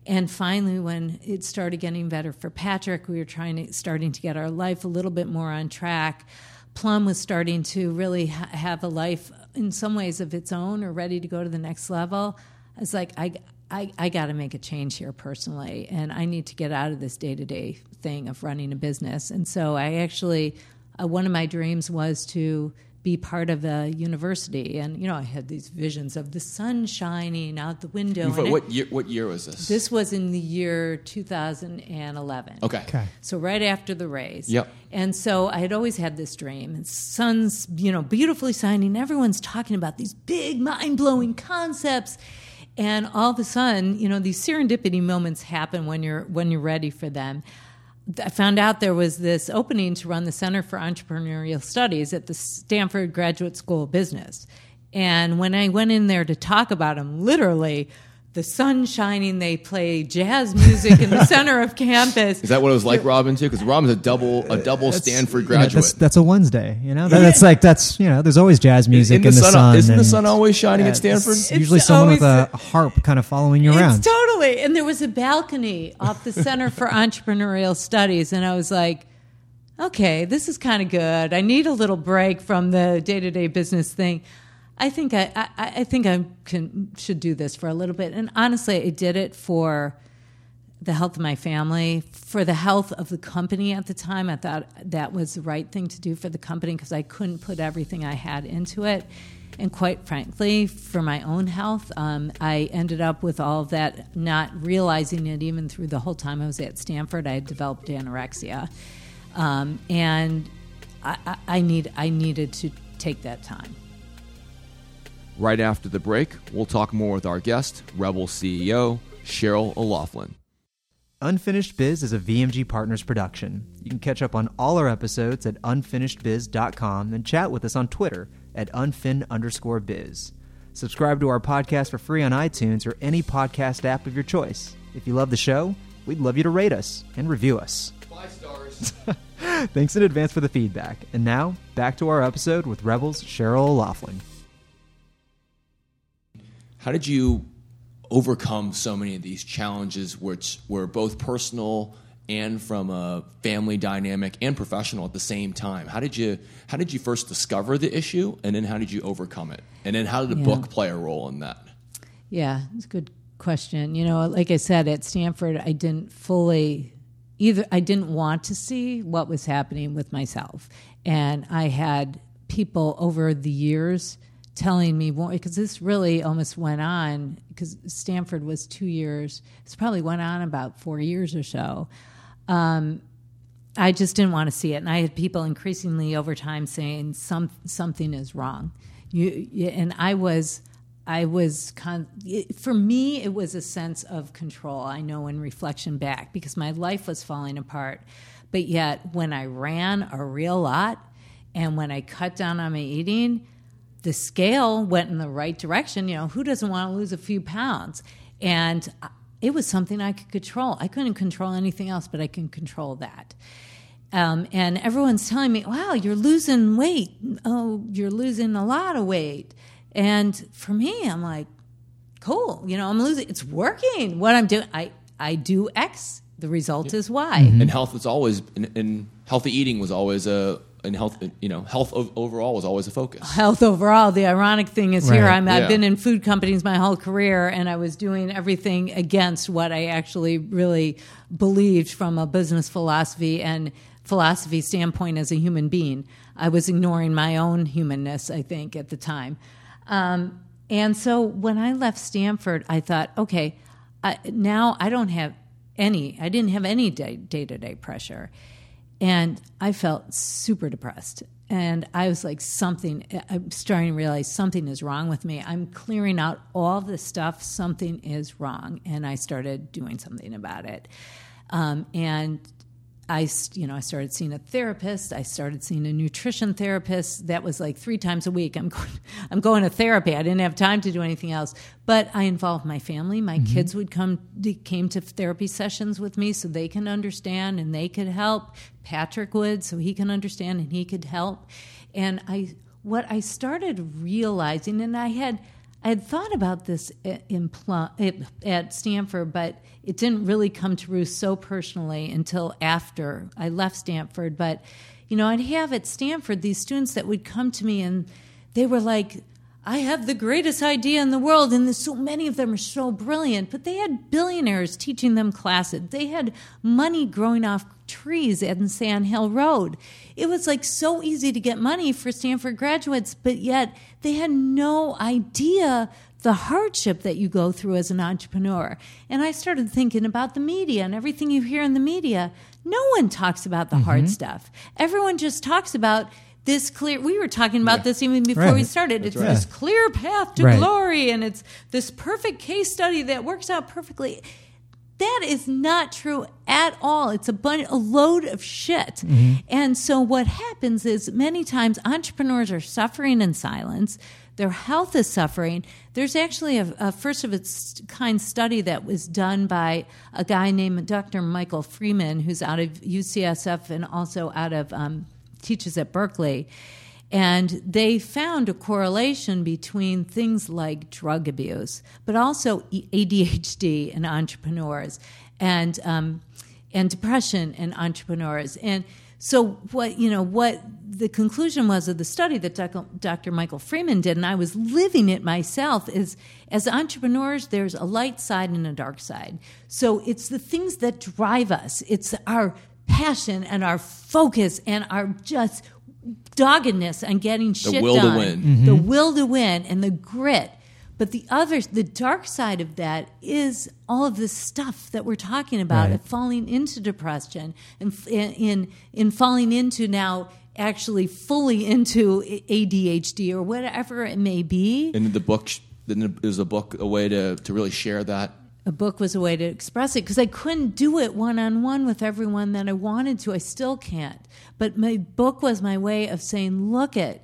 And finally when it started getting better for patrick we were trying to starting to get our life a little bit more on track. Plum was starting to really ha- have a life in some ways of its own or ready to go to the next level. I was like i I, I got to make a change here personally, and I need to get out of this day to day thing of running a business. And so I actually uh, one of my dreams was to be part of a university. And you know, I had these visions of the sun shining out the window. What, and it- what year? What year was this? this was in the year 2011. Okay. Okay. So right after the raise. Yep. And so I had always had this dream. And sun's, you know, beautifully shining. Everyone's talking about these big, mind-blowing concepts. And all of a sudden, you know, these serendipity moments happen when you're when you're ready for them. I found out there was this opening to run the Center for Entrepreneurial Studies at the Stanford Graduate School of Business. And when I went in there to talk about them, literally, the sun shining, they play jazz music in the center of campus. Is that what it was like, Robin? Too? Because Robin's a double a double Stanford You know, graduate. that's, that's a Wednesday. You know, That- that's like that's you know. There's always jazz music Isn't in the the sun- sun. isn't the sun always shining at Stanford? it's It's usually someone with a harp kind of following you around. Totally. And there was a balcony off the Center for Entrepreneurial Studies, and I was like, okay, this is kind of good. I need a little break from the day to day business thing. I think I, I, I think I can should do this for a little bit. And honestly, I did it for the health of my family, for the health of the company at the time. I thought that was the right thing to do for the company because I couldn't put everything I had into it. And quite frankly, for my own health, um, I ended up with all of that, not realizing it even through the whole time I was at Stanford. I had developed anorexia, um, and I, I, I need I needed to take that time. Right after the break, we'll talk more with our guest, REBBL CEO Sheryl O'Loughlin. Unfinished Biz is a VMG Partners production. You can catch up on all our episodes at unfinishedbiz.com and chat with us on Twitter at unfin underscore biz. Subscribe to our podcast for free on iTunes or any podcast app of your choice. If you love the show, we'd love you to rate us and review us. Five stars. Thanks in advance for the feedback. And now, back to our episode with REBBL's Sheryl O'Loughlin. How did you overcome so many of these challenges, which were both personal and from a family dynamic and professional at the same time? How did you How did you first discover the issue, and then how did you overcome it? And then how did the Yeah. book play a role in that? Yeah, it's a good question. You know, like I said, at Stanford, I didn't fully either. I didn't want to see what was happening with myself, and I had people over the years telling me because this really almost went on because Stanford was two years. It's probably went on about four years or so. Um, I just didn't want to see it, and I had people increasingly over time saying some something is wrong. You, and I was, I was con- for me, it was a sense of control. I know in reflection back because my life was falling apart, but yet when I ran a real lot, and when I cut down on my eating, the scale went in the right direction. You know, who doesn't want to lose a few pounds? And it was something I could control. I couldn't control anything else, but I can control that. Um, and everyone's telling me, wow, you're losing weight. Oh, you're losing a lot of weight. And for me, I'm like, cool. You know, I'm losing. It's working. What I'm doing, I, I do X. The result is Y. And health was always, and, and healthy eating was always a, and health, you know, health o- overall was always a focus. health overall. The ironic thing is here Right. I'm, I've Yeah. been in food companies my whole career, and I was doing everything against what I actually really believed from a business philosophy and philosophy standpoint as a human being. I was ignoring my own humanness, I think, at the time. Um, and so when I left Stanford, I thought, okay, I, now I don't have any, I didn't have any day to day pressure. And I felt super depressed. And I was like, something, I'm starting to realize something is wrong with me. I'm clearing out all this stuff, something is wrong. And I started doing something about it. Um, and I, you know, I started seeing a therapist. I started seeing a nutrition therapist. That was like three times a week. I'm going, I'm going to therapy. I didn't have time to do anything else. But I involved my family. My mm-hmm. kids would come, came to therapy sessions with me so they can understand and they could help. Patrick would, so he can understand and he could help. And I, what I started realizing, and I had, I had thought about this at Stanford, but it didn't really come to roost so personally until after I left Stanford. But, you know, I'd have at Stanford these students that would come to me and they were like, I have the greatest idea in the world, and so many of them are so brilliant. But they had billionaires teaching them classes. They had money growing off trees in Sand Hill Road. It was like so easy to get money for Stanford graduates, but yet they had no idea the hardship that you go through as an entrepreneur. And I started thinking about the media and everything you hear in the media. No one talks about the mm-hmm. hard stuff. Everyone just talks about this clear we were talking about yeah. this even before right. we started That's it's right. this clear path to right. glory and it's this perfect case study that works out perfectly that is not true at all it's a bunch a load of shit mm-hmm. and so what happens is many times entrepreneurs are suffering in silence their health is suffering. There's actually a, a, first of its kind study that was done by a guy named Dr. Michael Freeman, who's out of UCSF and also out of um, teaches at Berkeley. And they found a correlation between things like drug abuse, but also ADHD in entrepreneurs and, um, and depression in entrepreneurs. And so, what, you know, what the conclusion was of the study that Dr. Michael Freeman did, and I was living it myself, is as entrepreneurs, there's a light side and a dark side. So, it's the things that drive us, it's our passion and our focus and our just doggedness on getting the shit will done, to win. Mm-hmm. the will to win, and the grit. But the other, the dark side of that is all of this stuff that we're talking about, right. falling into depression and in in falling into now actually fully into ADHD or whatever it may be. And the book, is a book a way to to really share that a book was a way to express it because I couldn't do it one on one with everyone that I wanted to. I still can't. But my book was my way of saying, look it,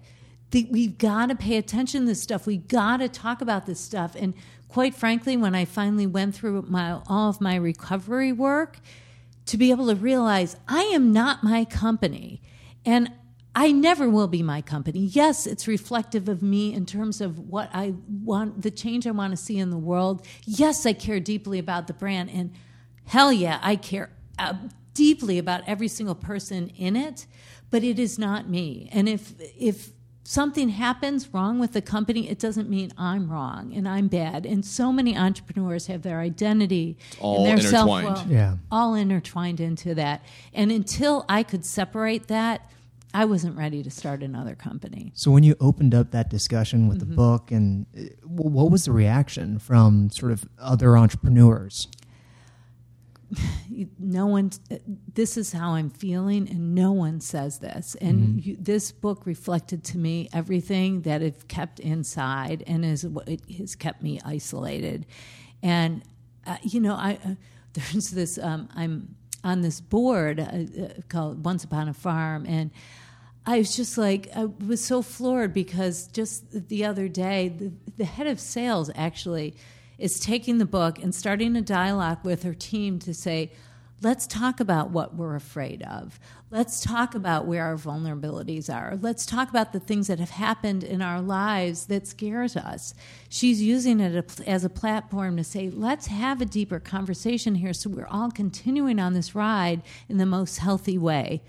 we've got to pay attention to this stuff. We've got to talk about this stuff. And quite frankly, when I finally went through my all of my recovery work, to be able to realize I am not my company. And I never will be my company. Yes, it's reflective of me in terms of what I want, the change I want to see in the world. Yes, I care deeply about the brand. And hell yeah, I care uh, deeply about every single person in it, but it is not me. And if, if, something happens wrong with the company, it doesn't mean I'm wrong and I'm bad. And so many entrepreneurs have their identity all and their self yeah. all intertwined into that. And until I could separate that, I wasn't ready to start another company. So when you opened up that discussion with mm-hmm. the book, and uh, what was the reaction from sort of other entrepreneurs? No one. This is how I'm feeling, and no one says this. And mm-hmm. you, this book reflected to me everything that it kept inside, and is it has kept me isolated. And uh, you know, I uh, there's this. Um, I'm on this board uh, uh, called Once Upon a Farm, and I was just like, I was so floored because just the other day, the, the head of sales actually is taking the book and starting a dialogue with her team to say, let's talk about what we're afraid of. Let's talk about where our vulnerabilities are. Let's talk about the things that have happened in our lives that scares us. She's using it as a platform to say, let's have a deeper conversation here so we're all continuing on this ride in the most healthy way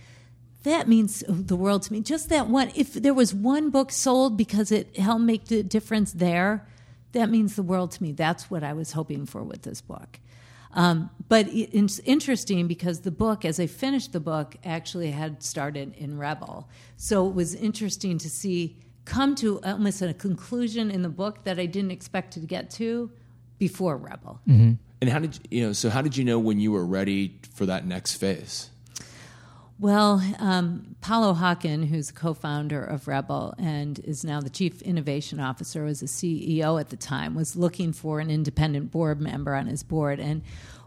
that means the world to me. Just that one, if there was one book sold because it helped make the difference there, that means the world to me. That's what I was hoping for with this book. Um, but it's interesting because the book, as I finished the book, actually had started in REBBL. So it was interesting to see come to almost a conclusion in the book that I didn't expect to get to before REBBL. Mm-hmm. And how did you, you know? So how did you know when you were ready for that next phase? Well, um, Palo Hawken, who's a co-founder of REBBL and is now the chief innovation officer, was a CEO at the time, was looking for an independent board member on his board, and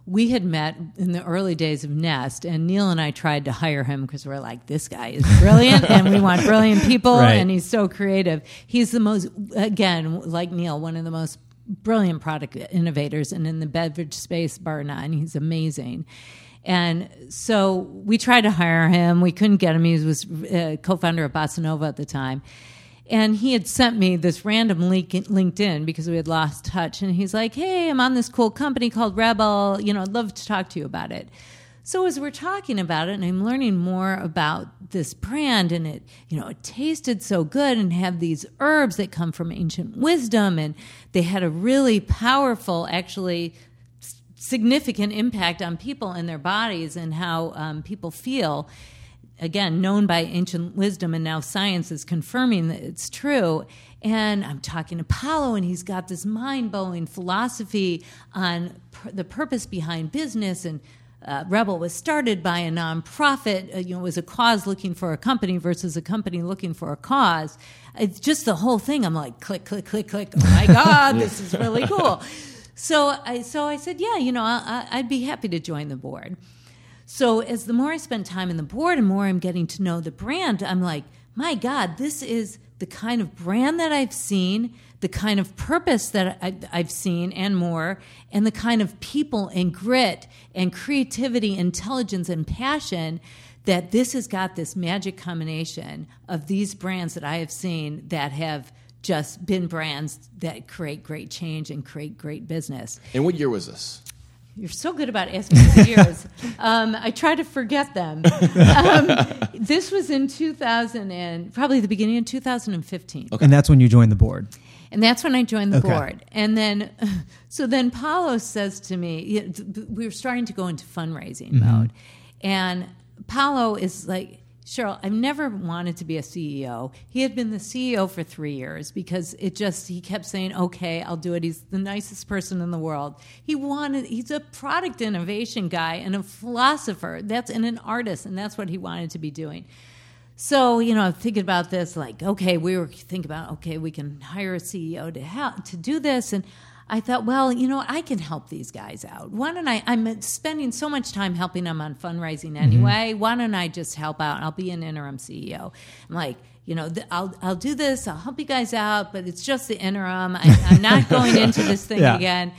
we had met in the early days of Nest, and Neil and I tried to hire him because we're like, this guy is brilliant, and we want brilliant people, right. and he's so creative. He's the most, again, like Neil, one of the most brilliant product innovators, and in the beverage space, bar none. He's amazing. And so we tried to hire him. We couldn't get him. He was uh, co-founder of Bossa Nova at the time. And he had sent me this random link LinkedIn because we had lost touch. And he's like, hey, I'm on this cool company called REBBL. You know, I'd love to talk to you about it. So as we're talking about it, and I'm learning more about this brand and it you know it tasted so good and had these herbs that come from ancient wisdom and they had a really powerful actually significant impact on people and their bodies and how um, people feel again known by ancient wisdom and now science is confirming that it's true and i'm talking to palo and he's got this mind-blowing philosophy on pr- the purpose behind business and uh, REBBL was started by a nonprofit. Uh, you know, it was a cause looking for a company versus a company looking for a cause. It's just the whole thing. I'm like, click, click, click, click. Oh my God, this is really cool. So I, so I said, yeah, you know, I, I'd be happy to join the board. So as the more I spend time in the board and more I'm getting to know the brand, I'm like, my God, this is the kind of brand that I've seen the kind of purpose that I, have seen and more, and the kind of people and grit and creativity, intelligence and passion that this has got this magic combination of these brands that I have seen that have just been brands that create great change and create great business. And what year was this? You're so good about asking for years. Um, I try to forget them. Um, this was in 2000 and probably the beginning of 2015. Okay. And that's when you joined the board. And that's when I joined the okay. board. And then, so then Palo says to me, we were starting to go into fundraising mm-hmm. mode. And Palo is like, Sheryl, I've never wanted to be a CEO. He had been the CEO for three years because it just, he kept saying, okay, I'll do it. He's the nicest person in the world. He wanted, he's a product innovation guy and a philosopher. That's, and an artist, and that's what he wanted to be doing. So, you know, thinking about this, like, okay, we were thinking about, okay, we can hire a CEO to help to do this. And I thought, well, you know, I can help these guys out. Why don't I? I'm spending so much time helping them on fundraising mm-hmm. anyway. Mm-hmm. Why don't I just help out? I'll be an interim CEO. I'm like, you know, I'll I'll do this. I'll help you guys out, but it's just the interim. I, am not going into this thing yeah. again.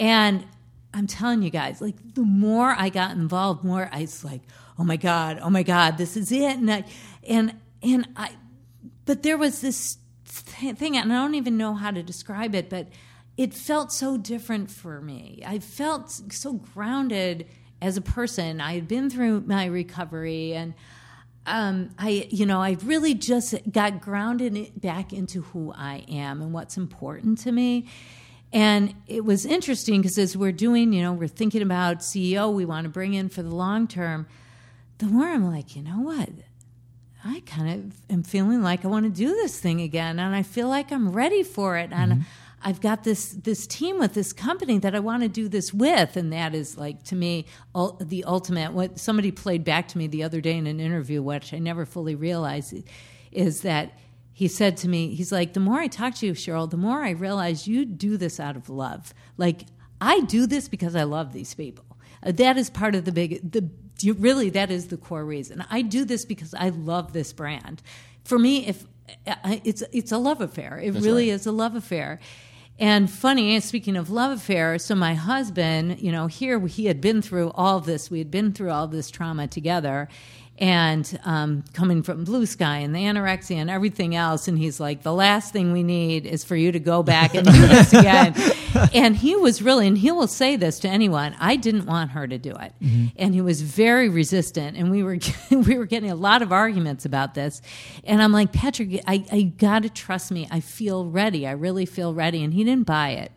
And I'm telling you guys, like, the more I got involved, more I was like, oh my god, oh my god, this is it. And I, and and I, but there was this thing, and I don't even know how to describe it, but it felt so different for me. I felt so grounded as a person. I had been through my recovery and. Um, I, you know, I really just got grounded back into who I am and what's important to me. And it was interesting because as we're doing, you know, we're thinking about CEO we want to bring in for the long term. The more I'm like, you know what? I kind of am feeling like I want to do this thing again, and I feel like I'm ready for it. And mm-hmm. I've got this this team with this company that I want to do this with, and that is like to me the ultimate. What somebody played back to me the other day in an interview, which I never fully realized, is that he said to me, he's like, the more I talk to you, Sheryl, the more I realize you do this out of love. Like I do this because I love these people. Uh, that is part of the big the you, really that is the core reason. I do this because I love this brand. For me, if it's it's a love affair, it That's really right. is a love affair. And funny, speaking of love affair, so my husband, you know, here he had been through all this. We had been through all this trauma together, and um, coming from Blue Sky and the anorexia and everything else. And he's like, the last thing we need is for you to go back and do this again. and he was really, and he will say this to anyone, I didn't want her to do it. Mm-hmm. And he was very resistant. And we were, we were getting a lot of arguments about this. And I'm like, Patrick, I, I got to trust me. I feel ready. I really feel ready. And he didn't buy it.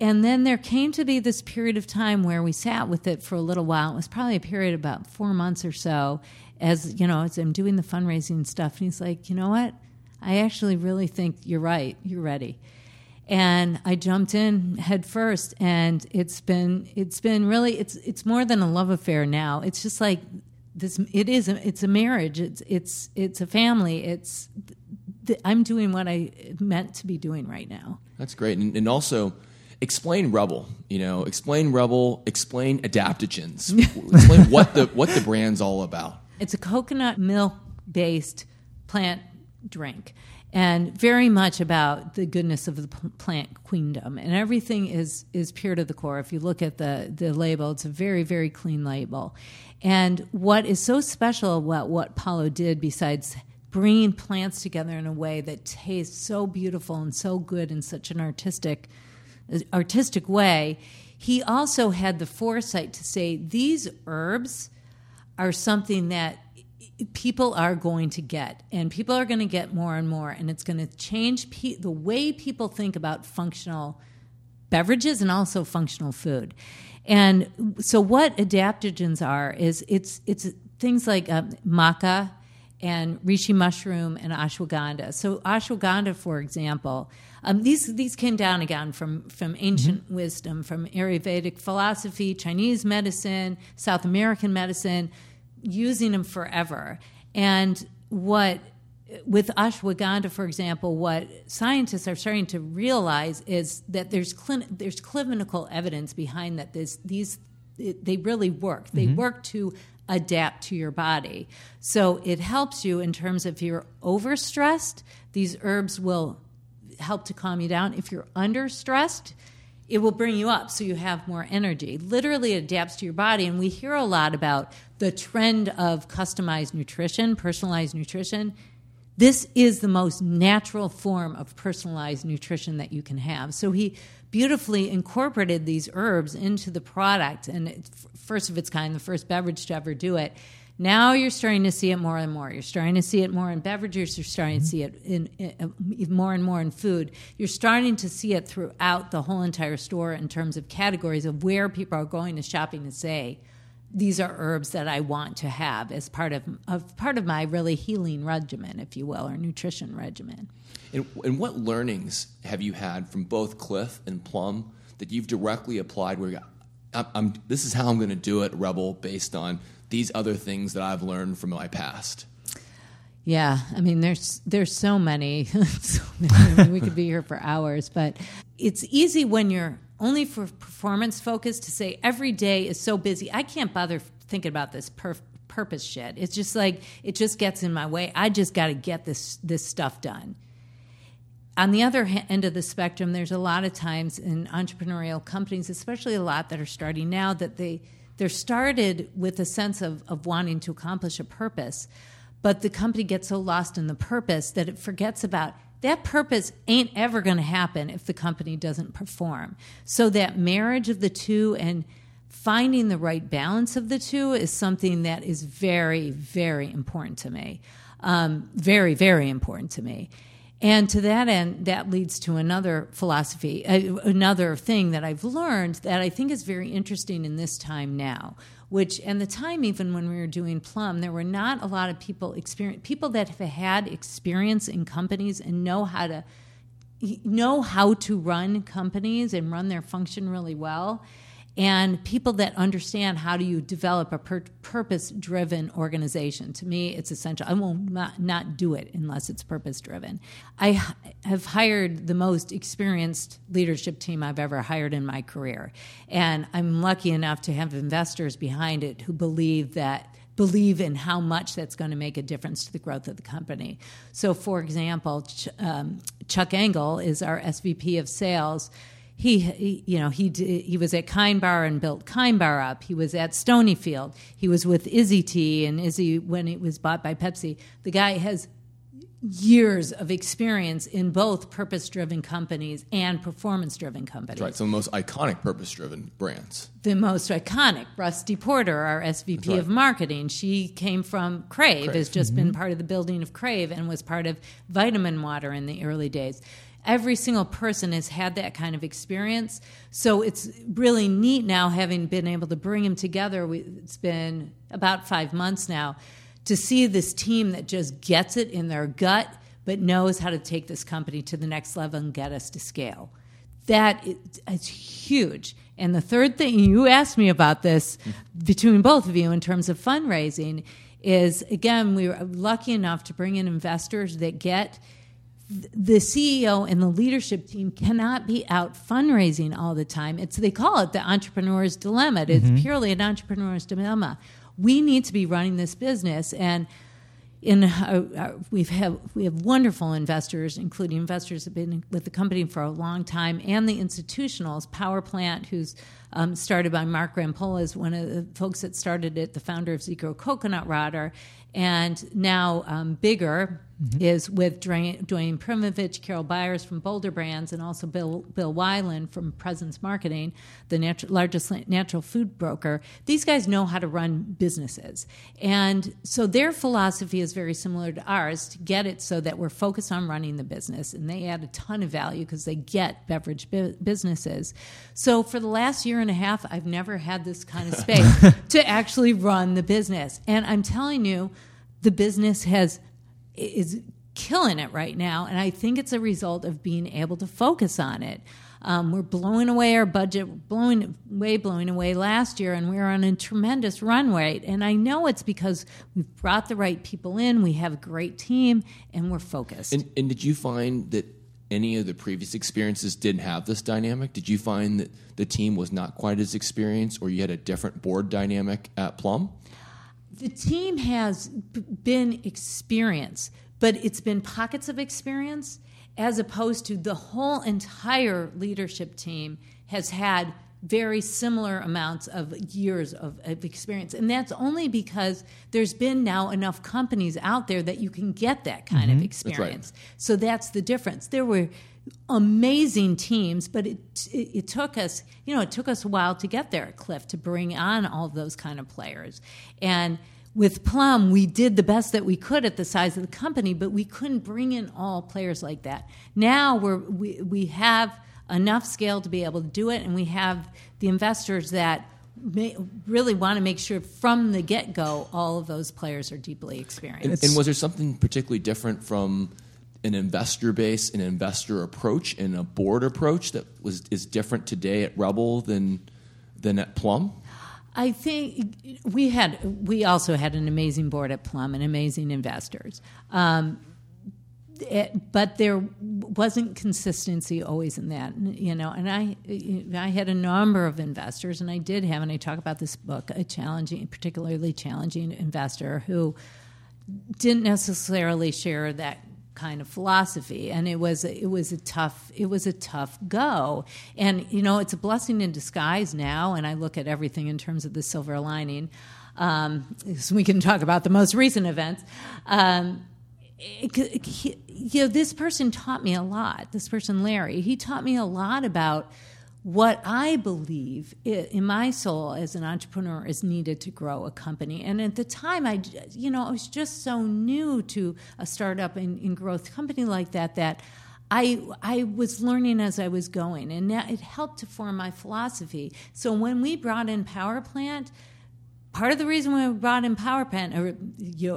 And then there came to be this period of time where we sat with it for a little while. It was probably a period about four months or so, as you know, as I'm doing the fundraising stuff. And he's like, you know what? I actually really think you're right. You're ready. And I jumped in head first, and it's been it's been really it's it's more than a love affair now. It's just like this. It is. A, it's a marriage. It's it's it's a family. It's I'm doing what I meant to be doing right now. That's great, and, and also explain REBBL. You know, explain REBBL. Explain adaptogens. explain what the what the brand's all about. It's a coconut milk based plant drink, and very much about the goodness of the plant queendom. And everything is is pure to the core. If you look at the the label, it's a very very clean label. And what is so special about what Palo did, besides bringing plants together in a way that tastes so beautiful and so good in such an artistic artistic way, he also had the foresight to say these herbs are something that people are going to get, and people are going to get more and more, and it's going to change pe- the way people think about functional beverages and also functional food. And so, what adaptogens are is it's it's things like um, maca and reishi mushroom and ashwagandha. So, ashwagandha, for example, um, these these came down again from from ancient mm-hmm. wisdom, from Ayurvedic philosophy, Chinese medicine, South American medicine, using them forever. And what with ashwagandha, for example, what scientists are starting to realize is that there's clin- there's clinical evidence behind that. This, these they really work. They mm-hmm. work to adapt to your body. So it helps you in terms of if you're overstressed, these herbs will help to calm you down. If you're under stressed, it will bring you up so you have more energy. Literally adapts to your body. And we hear a lot about the trend of customized nutrition, personalized nutrition. This is the most natural form of personalized nutrition that you can have. So he beautifully incorporated these herbs into the product, and first of its kind, the first beverage to ever do it. Now you're starting to see it more and more. You're starting to see it more in beverages. You're starting to mm-hmm. see it in, in, in, more and more in food. You're starting to see it throughout the whole entire store in terms of categories of where people are going to shopping to say, these are herbs that I want to have as part of, of part of my really healing regimen, if you will, or nutrition regimen. And, and what learnings have you had from both Clif and Plum that you've directly applied? Where I'm, I'm, this is how I'm going to do it, REBBL, based on these other things that I've learned from my past? Yeah, I mean, there's there's so many. so many. I mean, we could be here for hours, but it's easy when you're only for performance focused to say every day is so busy. I can't bother thinking about this perf- purpose shit. It's just like it just gets in my way. I just got to get this this stuff done. On the other end of the spectrum, there's a lot of times in entrepreneurial companies, especially a lot that are starting now, that they they're started with a sense of, of wanting to accomplish a purpose, but the company gets so lost in the purpose that it forgets about that purpose ain't ever going to happen if the company doesn't perform. So that marriage of the two and finding the right balance of the two is something that is very, very important to me. Um, very, very important to me. And to that end, that leads to another philosophy, uh, another thing that I've learned that I think is very interesting in this time now. Which, and the time even when we were doing Plum, there were not a lot of people experience people that have had experience in companies and know how to know how to run companies and run their function really well and people that understand how do you develop a pur- purpose driven organization. To me it's essential. I will not, not do it unless it's purpose driven i h- have hired the most experienced leadership team i've ever hired in my career. And i'm lucky enough to have investors behind it who believe that believe in how much that's going to make a difference to the growth of the company. So, for example, Ch- um, Chuck Engel is our SVP of sales he, he, you know he he was at Kind Bar and built Kind Bar up. He was at Stonyfield. He was with Izzy Tea and Izze when it was bought by Pepsi. The guy has years of experience in both purpose-driven companies and performance-driven companies. That's right. So the most iconic purpose-driven brands. The most iconic. Rusty Porter, our SVP right. of marketing, she came from KRAVE. KRAVE. Has just mm-hmm. been part of the building of KRAVE and was part of Vitamin Water in the early days every single person has had that kind of experience. So it's really neat now having been able to bring them together. We, it's been about five months now to see this team that just gets it in their gut, but knows how to take this company to the next level and get us to scale. That is, is huge. And the third thing you asked me about this between both of you in terms of fundraising is again, we were lucky enough to bring in investors that get the CEO and the leadership team cannot be out fundraising all the time. It's they call it the entrepreneur's dilemma. It's mm-hmm. purely an entrepreneur's dilemma. We need to be running this business and in uh, uh, we've have we have wonderful investors, including investors that have been with the company for a long time, and the institutionals. Power Plant, who's um, started by Mark Rampolla, is one of the folks that started it, the founder of ZICO Coconut Water, and now um, bigger mm-hmm. is with Dwayne, Dwayne Primovich, Carol Byers from Boulder Brands, and also Bill Bill Weiland from Presence Marketing, the natu- largest natural food broker. These guys know how to run businesses, and so their philosophy is very similar to ours to get it so that we're focused on running the business, and they add a ton of value because they get beverage bu- businesses. So for the last year and a half, I've never had this kind of space to actually run the business, and I'm telling you the business has is killing it right now, and I think it's a result of being able to focus on it. Um, we're blowing away our budget, blowing way blowing away last year, and we're on a tremendous run rate. And I know it's because we've brought the right people in, we have a great team, and we're focused. And, and did you find that any of the previous experiences didn't have this dynamic? Did you find that the team was not quite as experienced, or you had a different board dynamic at Plum? The team has been experience, but it's been pockets of experience as opposed to the whole entire leadership team has had very similar amounts of years of, of, experience. And that's only because there's been now enough companies out there that you can get that kind mm-hmm. of experience. That's right. So that's the difference. There were amazing teams, but it, it, it took us, you know, it took us a while to get there at Clif to bring on all those kind of players. And with Plum, we did the best that we could at the size of the company, but we couldn't bring in all players like that. Now we're, we we have enough scale to be able to do it, and we have the investors that may, really want to make sure from the get go all of those players are deeply experienced. And, and was there something particularly different from? an investor base, an investor approach, and a board approach that was is different today at REBBL than than at Plum? I think we had we also had an amazing board at Plum and amazing investors. Um, it, but there wasn't consistency always in that, you know. And I, I had a number of investors, and I did have, and I talk about this book, a challenging, particularly challenging investor who didn't necessarily share that kind of philosophy and it was it was a tough it was a tough go and you know it's a blessing in disguise now and I look at everything in terms of the silver lining um, so we can talk about the most recent events um, he, you know this person taught me a lot this person Larry he taught me a lot about what I believe in my soul as an entrepreneur is needed to grow a company. And at the time, I, you know, I was just so new to a startup and, growth company like that that I I was learning as I was going, and it helped to form my philosophy. So when we brought in Power Plant. Part of the reason we brought in Power Plant, or you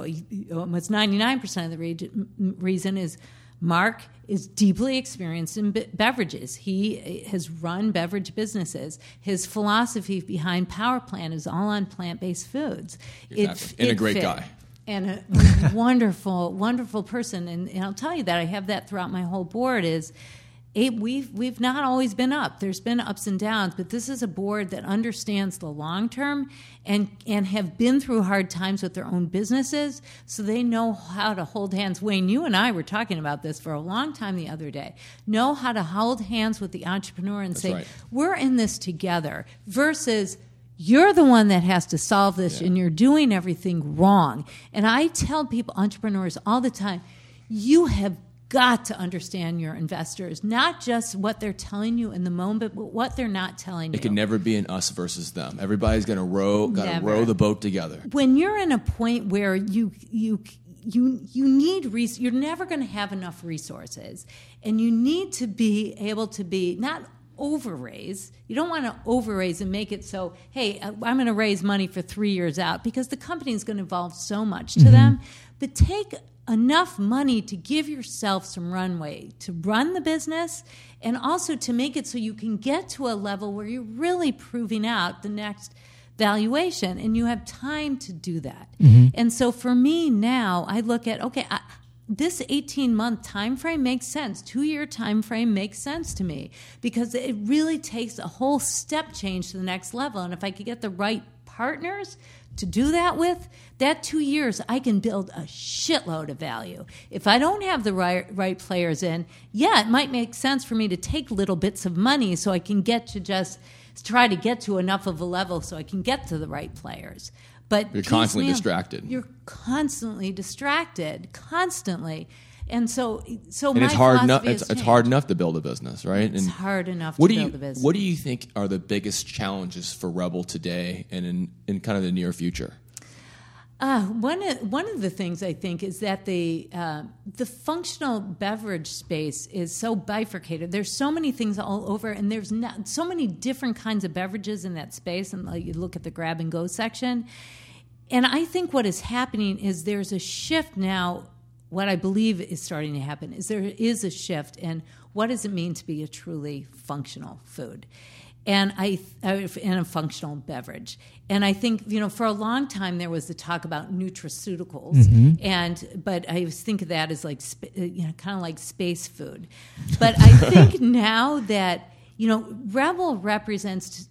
know, almost ninety nine percent of the reason, is Mark is deeply experienced in be- beverages. He eh, has run beverage businesses. His philosophy behind Power Plant is all on plant based foods. Exactly. It, and it a great fit. guy. And a wonderful, wonderful person. And, and I'll tell you that I have that throughout my whole board is it, we've we've not always been up. There's been ups and downs, but this is a board that understands the long term and and have been through hard times with their own businesses, so they know how to hold hands. Wayne, you and I were talking about this for a long time the other day. Know how to hold hands with the entrepreneur and That's say, right. "We're in this together." Versus you're the one that has to solve this yeah. and you're doing everything wrong. And I tell people, entrepreneurs, all the time, you have got to understand your investors, not just what they're telling you in the moment, but what they're not telling you. It can never be an us versus them. Everybody's going to row, got to row the boat together. When you're in a point where you you you you need res- you're never going to have enough resources, and you need to be able to be not overraise. You don't want to overraise and make it so, hey, I'm going to raise money for three years out because the company is going to evolve so much to mm-hmm. them. But take enough money to give yourself some runway to run the business and also to make it so you can get to a level where you're really proving out the next valuation and you have time to do that. Mm-hmm. And so for me now, I look at okay, I, this 18 month time frame makes sense. 2 year time frame makes sense to me because it really takes a whole step change to the next level and if I could get the right partners to do that with, that two years, I can build a shitload of value. If I don't have the right, right players in, yeah, it might make sense for me to take little bits of money so I can get to just try to get to enough of a level so I can get to the right players. But You're constantly distracted. You're constantly distracted, constantly. And so, so and it's hard enough. It's, it's hard enough to build a business, right? It's and hard enough what to do build you a business. What do you think are the biggest challenges for REBBL today and in, in kind of the near future? Uh, one of, one of the things I think is that the uh, the functional beverage space is so bifurcated. There's so many things all over, and there's not, so many different kinds of beverages in that space. And like, you look at the grab and go section, and I think what is happening is there's a shift now. What I believe is starting to happen is there is a shift in what does it mean to be a truly functional food and I uh, in a functional beverage. And I think you know for a long time there was the talk about nutraceuticals, and but I think of that as like uh, you know kind of like space food. But I think now that you know REBBL represents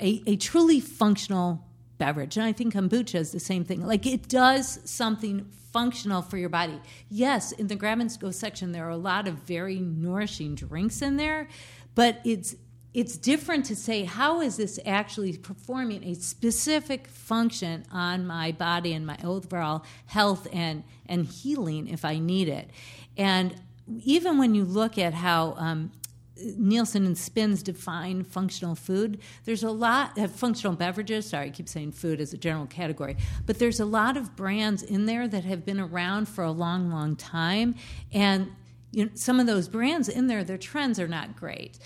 a, a truly functional beverage, and I think kombucha is the same thing. Like it does something functional for your body. Yes, in the grab and go section there are a lot of very nourishing drinks in there, but it's it's different to say how is this actually performing a specific function on my body and my overall health and and healing if I need it. And even when you look at how um, Nielsen and Spins define functional food. There's a lot of functional beverages. Sorry, I keep saying food as a general category, but there's a lot of brands in there that have been around for a long, long time, and you know, some of those brands in there, their trends are not great.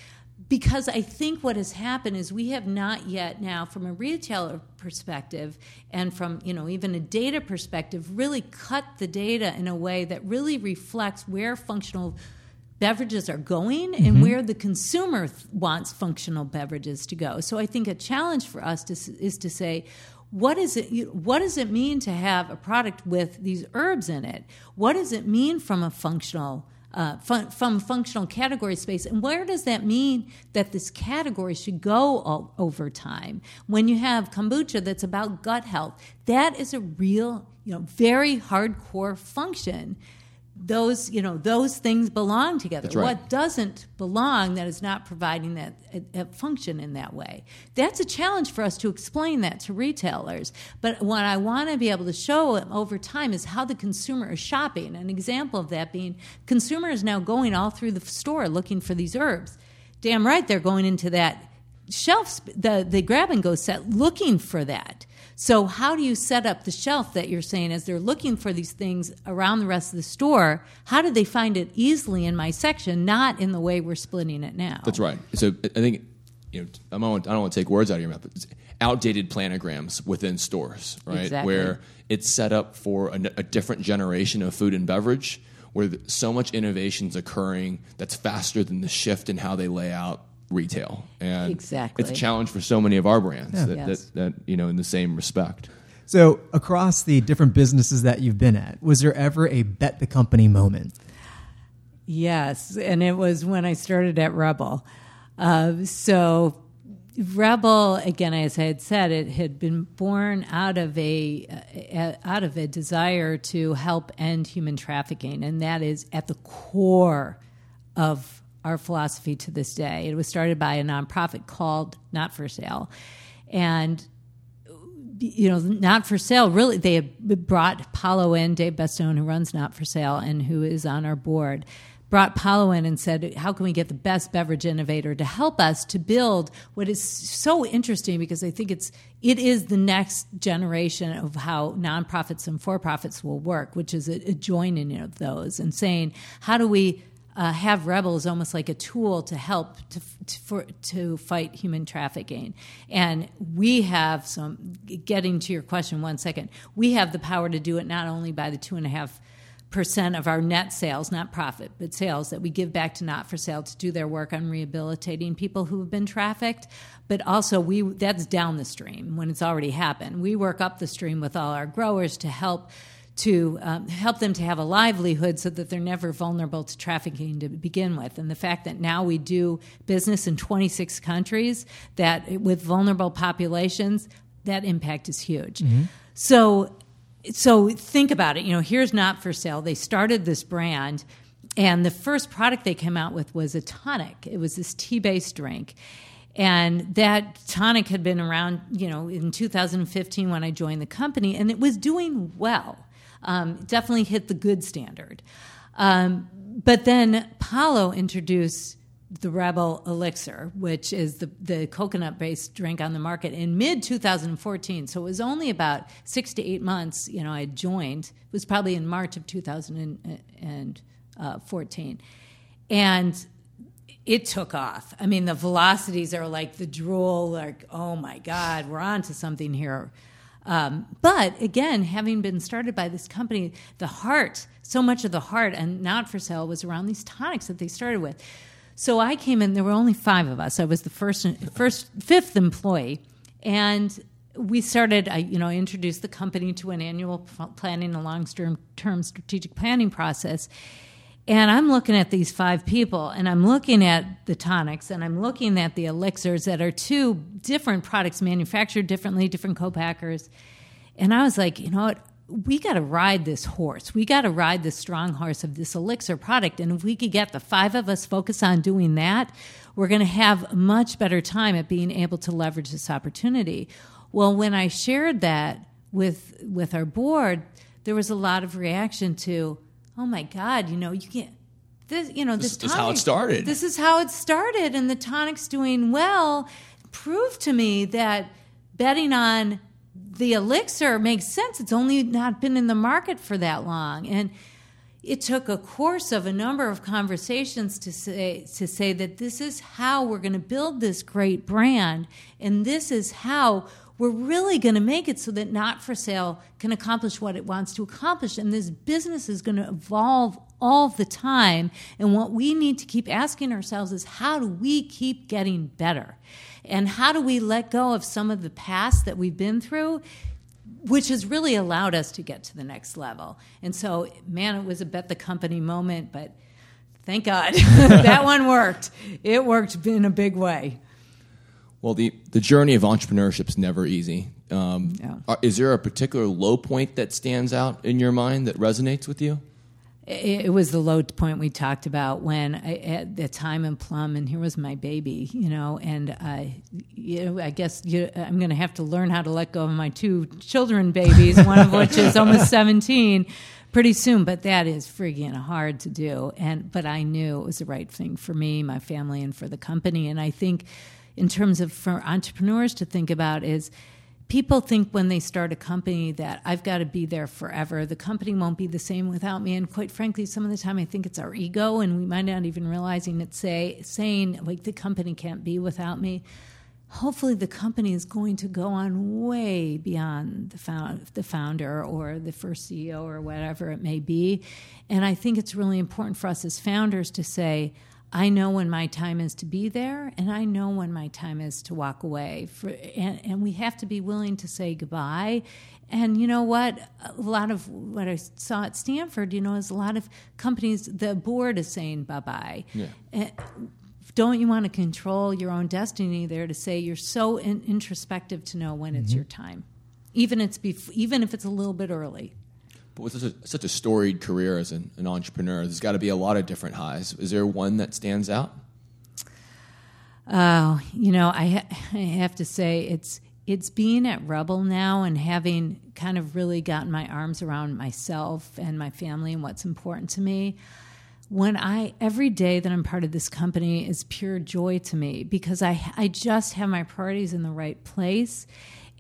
Because I think what has happened is we have not yet now, from a retailer perspective and from you know even a data perspective, really cut the data in a way that really reflects where functional beverages are going and where the consumer th- wants functional beverages to go. So I think a challenge for us to, is to say, what is it? What does it mean to have a product with these herbs in it? What does it mean from a functional uh, fun, from functional category space, and where does that mean that this category should go all, over time? When you have kombucha that's about gut health, that is a real, you know, very hardcore function those you know those things belong together. Right. what doesn't belong that is not providing that a, a function in that way. That's a challenge for us to explain that to retailers. But what i want to be able to show over time is how the consumer is shopping. An example of that being consumer is now going all through the store looking for these herbs. Damn right they're going into that shelf the the grab and go set looking for that so how do you set up the shelf that you're saying as they're looking for these things around the rest of the store how do they find it easily in my section not in the way we're splitting it now That's right. So I think you know I don't, I don't want to take words out of your mouth, but outdated planograms within stores, right? Exactly. Where it's set up for a, a different generation of food and beverage, where so much innovation's occurring that's faster than the shift in how they lay out retail. And Exactly. it's a challenge for so many of our brands that, Yes. that, that you know in the same respect. So, across the different businesses that you've been at, was there ever a bet the company moment? Yes, and it was when I started at REBBL. Uh, so, REBBL, again, as I had said, it had been born out of a uh, out of a desire to help end human trafficking, and that is at the core of our philosophy to this day. It was started by a nonprofit called Not for Sale, and you know, not for sale. Really, they brought Palo in, Dave Batstone, who runs Not for Sale and who is on our board, brought Palo in and said, "How can we get the best beverage innovator to help us to build what is so interesting? Because I think it's it is the next generation of how nonprofits and for profits will work, which is a, a joining of those and saying, how do we uh, have rebels almost like a tool to help to, to, for, to fight human trafficking. And we have some, getting to your question one second, we have the power to do it not only by the two and a half percent of our net sales, not profit, but sales that we give back to not for sale to do their work on rehabilitating people who have been trafficked, but also we that's down the stream when it's already happened. We work up the stream with all our growers to help to um, help them to have a livelihood so that they're never vulnerable to trafficking to begin with. And the fact that now we do business in 26 countries that with vulnerable populations, that impact is huge. So so think about it. You know, here's not for sale. They started this brand, and the first product they came out with was a tonic. It was this tea-based drink, And that tonic had been around, you know, in 2015 when I joined the company, and it was doing well. Um, definitely hit the good standard. Um, but then Palo introduced the REBBL Elixir, which is the, the coconut based drink on the market in mid 2014. So it was only about six to eight months, you know, I joined. It was probably in March of 2014. And it took off. I mean, the velocities are like the drool, like, oh my God, we're on to something here. Um, but again, having been started by this company, the heart, so much of the heart and not for sale was around these tonics that they started with. So I came in. There were only five of us. I was the first, first, fifth employee, and we started. I, you know, introduced the company to an annual planning a long-term strategic planning process. And I'm looking at these five people, and I'm looking at the tonics, and I'm looking at the elixirs that are two different products manufactured differently, different co-packers. And I was like, you know what? we got to ride this horse. We got to ride the strong horse of this elixir product. And if we could get the five of us focus on doing that, we're going to have much better time at being able to leverage this opportunity. Well, when I shared that with with our board, there was a lot of reaction to, "Oh my God, you know, you can't." This, you know, this, this, tonic, is how it started. This is how it started, and the tonic's doing well. Proved to me that betting on the elixir makes sense. It's only not been in the market for that long. And it took a course of a number of conversations to say to say that this is how we're going to build this great brand and this is how we're really going to make it so that not for sale can accomplish what it wants to accomplish. And this business is going to evolve all the time. And what we need to keep asking ourselves is how do we keep getting better? And how do we let go of some of the past that we've been through which has really allowed us to get to the next level? And so man it was a bet the company moment but thank god that one worked. It worked in a big way well the, the journey of entrepreneurship is never easy. Um, yeah. is there a particular low point that stands out in your mind that resonates with you? It, was the low point we talked about when I, at the time in Plum, and here was my baby, you know, and I, you know, I guess you, I'm going to have to learn how to let go of my two children babies, one of which is almost 17 pretty soon but that is friggin' hard to do. And but i knew it was the right thing for me my family and for the company. And i think in terms of for entrepreneurs to think about is people think when they start a company that I've got to be there forever. The company won't be the same without me. And quite frankly, some of the time I think it's our ego, and we might not even realizing it. Say saying like the company can't be without me. Hopefully, the company is going to go on way beyond the, found, the founder or the first CEO or whatever it may be. And I think it's really important for us as founders to say, I know when my time is to be there, and I know when my time is to walk away. For, and, and, we have to be willing to say goodbye. And you know what? A lot of what I saw at Stanford, you know, is a lot of companies, the board is saying bye bye. Yeah. don't you want to control your own destiny there to say you're so in, introspective to know when mm-hmm. it's your time, even, it's bef- even if it's a little bit early? But with such a, such a storied career as an, an entrepreneur, there's got to be a lot of different highs. Is there one that stands out? Oh, you know, I, ha- I have to say it's it's being at REBBL now and having kind of really gotten my arms around myself and my family and what's important to me. When I every day that I'm part of this company is pure joy to me because I I just have my priorities in the right place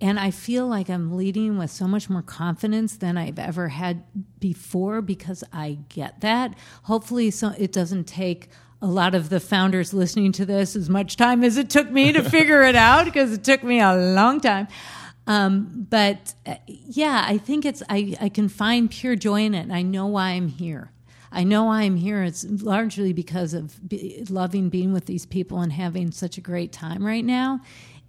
and I feel like I'm leading with so much more confidence than I've ever had before because I get that. Hopefully, so it doesn't take a lot of the founders listening to this as much time as it took me to figure it out because it took me a long time. Um, but uh, yeah, I think it's I, I can find pure joy in it, and I know why I'm here. I know why I'm here. It's largely because of be, loving being with these people and having such a great time right now.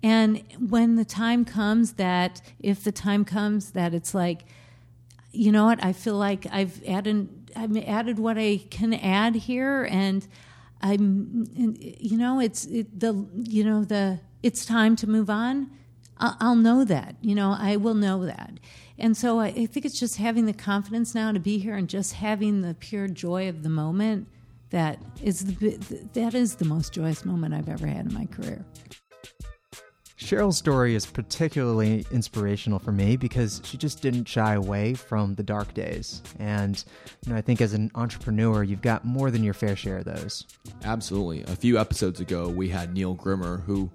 And when the time comes that, if the time comes that it's like, you know what, I feel like I've added, I've added what I can add here, and I'm, you know, it's it, the, you know, the, it's time to move on. I'll, know that, you know, I will know that. And so I, I think it's just having the confidence now to be here and just having the pure joy of the moment that is the, that is the most joyous moment I've ever had in my career. Sheryl's story is particularly inspirational for me because she just didn't shy away from the dark days. And you know, I think as an entrepreneur, you've got more than your fair share of those. Absolutely. A few episodes ago, we had Neil Grimmer, who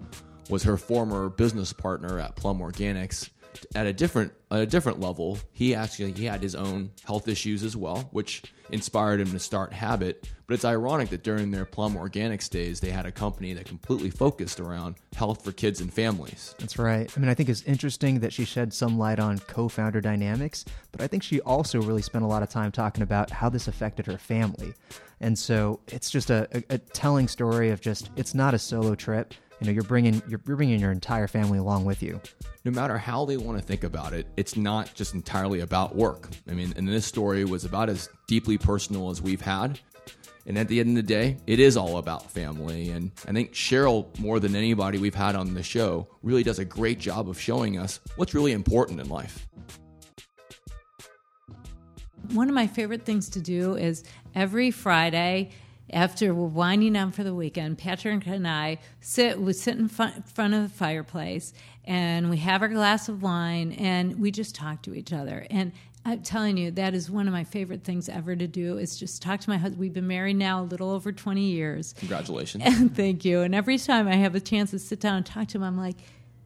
was her former business partner at Plum Organics. At a different at a different level, he actually he had his own health issues as well, which inspired him to start Habit. But it's ironic that during their Plum Organics days, they had a company that completely focused around health for kids and families. That's right. I mean, I think it's interesting that she shed some light on co founder dynamics, but I think she also really spent a lot of time talking about how this affected her family. And so it's just a, a, a telling story of just, it's not a solo trip. You know, you're bringing you're, you're bringing your entire family along with you. no matter how they want to think about it, it's not just entirely about work. I mean, and this story was about as deeply personal as we've had. And at the end of the day, it is all about family. And I think Sheryl, more than anybody we've had on the show, really does a great job of showing us what's really important in life. One of my favorite things to do is every Friday after we're winding down for the weekend, Patrick and I sit we sit in front, front of the fireplace and we have our glass of wine and we just talk to each other. And I'm telling you, that is one of my favorite things ever to do is just talk to my husband. We've been married now a little over 20 years. Congratulations. And thank you. And every time I have a chance to sit down and talk to him, I'm like,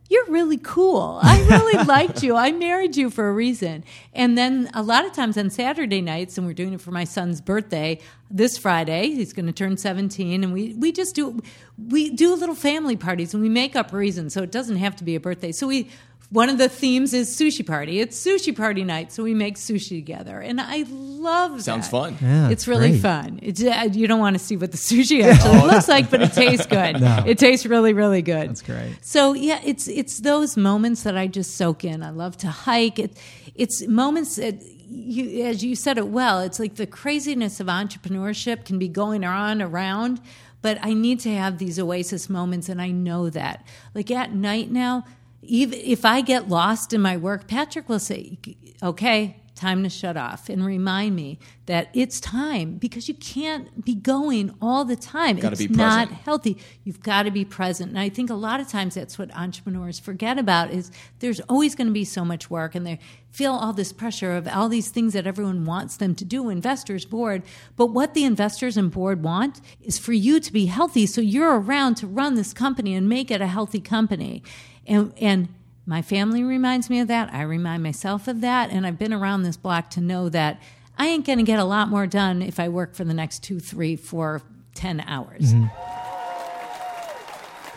you're really cool. I really liked you. I married you for a reason. And then a lot of times on Saturday nights, and we're doing it for my son's birthday this Friday, he's going to turn 17, and we, we just do we do little family parties and we make up reasons, so it doesn't have to be a birthday. So we one of the themes is sushi party. It's sushi party night, so we make sushi together, and I love Sounds that. fun. Yeah, it's really great. fun. It's, uh, you don't want to see what the sushi actually looks like, but it tastes good. No. It tastes really, really good. That's great. So yeah, it's it's those moments that I just soak in. I love to hike. It, it's moments that you, as you said it well. It's like the craziness of entrepreneurship can be going on around, but I need to have these oasis moments, and I know that. Like at night now, even if I get lost in my work, Patrick will say, "Okay." Time to shut off and remind me that it's time because you can't be going all the time. It's not healthy. You've got to be present. And I think a lot of times that's what entrepreneurs forget about is there's always going to be so much work and they feel all this pressure of all these things that everyone wants them to do, investors, board. But what the investors and board want is for you to be healthy so you're around to run this company and make it a healthy company. And and my family reminds me of that. I remind myself of that. And I've been around this block to know that I ain't going to get a lot more done if I work for the next two, three, four, ten hours.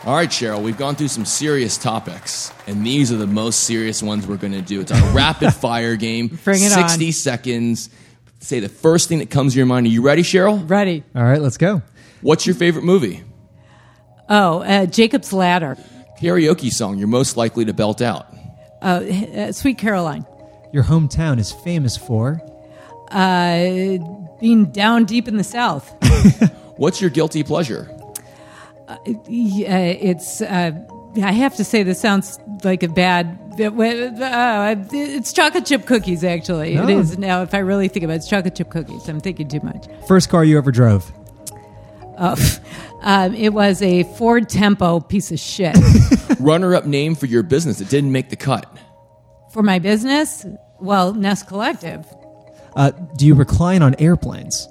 All right, Sheryl, we've gone through some serious topics, and these are the most serious ones we're going to do. It's our rapid fire game. Bring it on. 60 seconds. Say the first thing that comes to your mind. Are you ready, Sheryl? Ready? All right, let's go. What's your favorite movie? Oh, uh, Jacob's Ladder. Karaoke song you're most likely to belt out. Uh, uh, Sweet Caroline. Your hometown is famous for. Uh, being down deep in the South. What's your guilty pleasure? Yeah, it's. Uh, I have to say, this sounds like a bad. Uh, it's chocolate chip cookies, actually. It Oh. is now. If I really think about it, it's chocolate chip cookies. I'm thinking too much. First car you ever drove. Oh, um, it was a Ford Tempo piece of shit. Runner up name for your business that didn't make the cut. For my business, well, Nest Collective. Uh, do you recline on airplanes?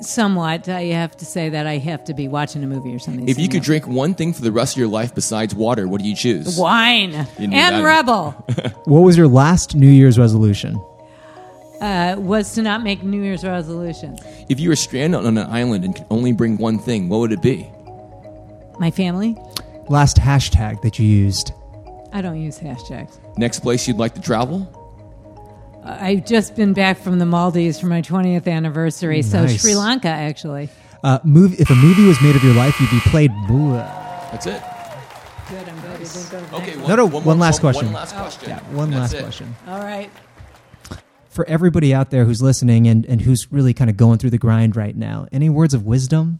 Somewhat. I have to say that I have to be watching a movie or something. If you could drink one thing for the rest of your life besides water, what do you choose? wine You and. REBBL. What was your last New Year's resolution? Uh, was to not make New Year's resolutions. If you were stranded on an island and could only bring one thing, what would it be? My family. Last hashtag that you used? I don't use hashtags. Next place you'd like to travel? I've just been back from the Maldives for my 20th anniversary. So Sri Lanka, actually. Uh, movie, if a movie was made of your life, you'd be played. Blah. That's it. Good. I'm glad I didn't go to the Okay. One, No, no, more- one last question. One last question. Yeah, one That's last it. question. All right. For everybody out there who's listening and, and who's really kind of going through the grind right now, any words of wisdom?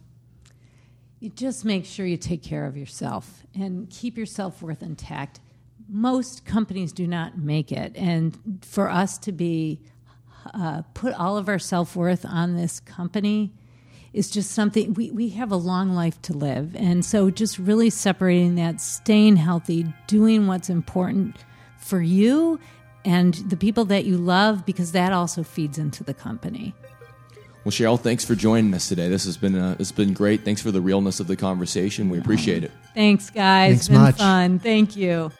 You just make sure you take care of yourself and keep your self worth intact. Most companies do not make it, and for us to be uh, put all of our self worth on this company, is just something we, we have a long life to live. And so just really separating that, staying healthy, doing what's important for you and the people that you love, because that also feeds into the company. Well, Sheryl, thanks for joining us today. This has been uh, it's been great. Thanks for the realness of the conversation. We appreciate it. Thanks, guys. Thanks it's been much. fun. Thank you.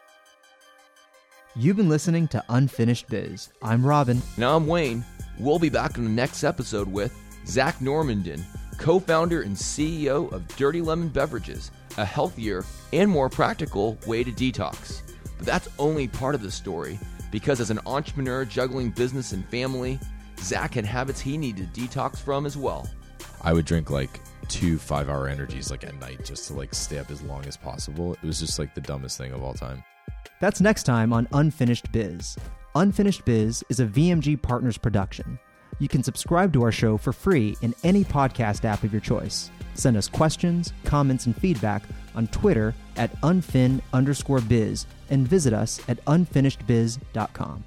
You've been listening to Unfinished Biz. I'm Robin. And I'm Wayne. We'll be back in the next episode with Zak Normandin, co-founder and CEO of Dirty Lemon Beverages, a healthier and more practical way to detox. But that's only part of the story because as an entrepreneur juggling business and family, Zak had habits he needed to detox from as well. I would drink like two five hour energies like at night just to like stay up as long as possible. It was just like the dumbest thing of all time. That's next time on Unfinished Biz. Unfinished Biz is a VMG Partners production. You can subscribe to our show for free in any podcast app of your choice. Send us questions, comments, and feedback on Twitter at unfin underscore biz and visit us at unfinishedbiz.com.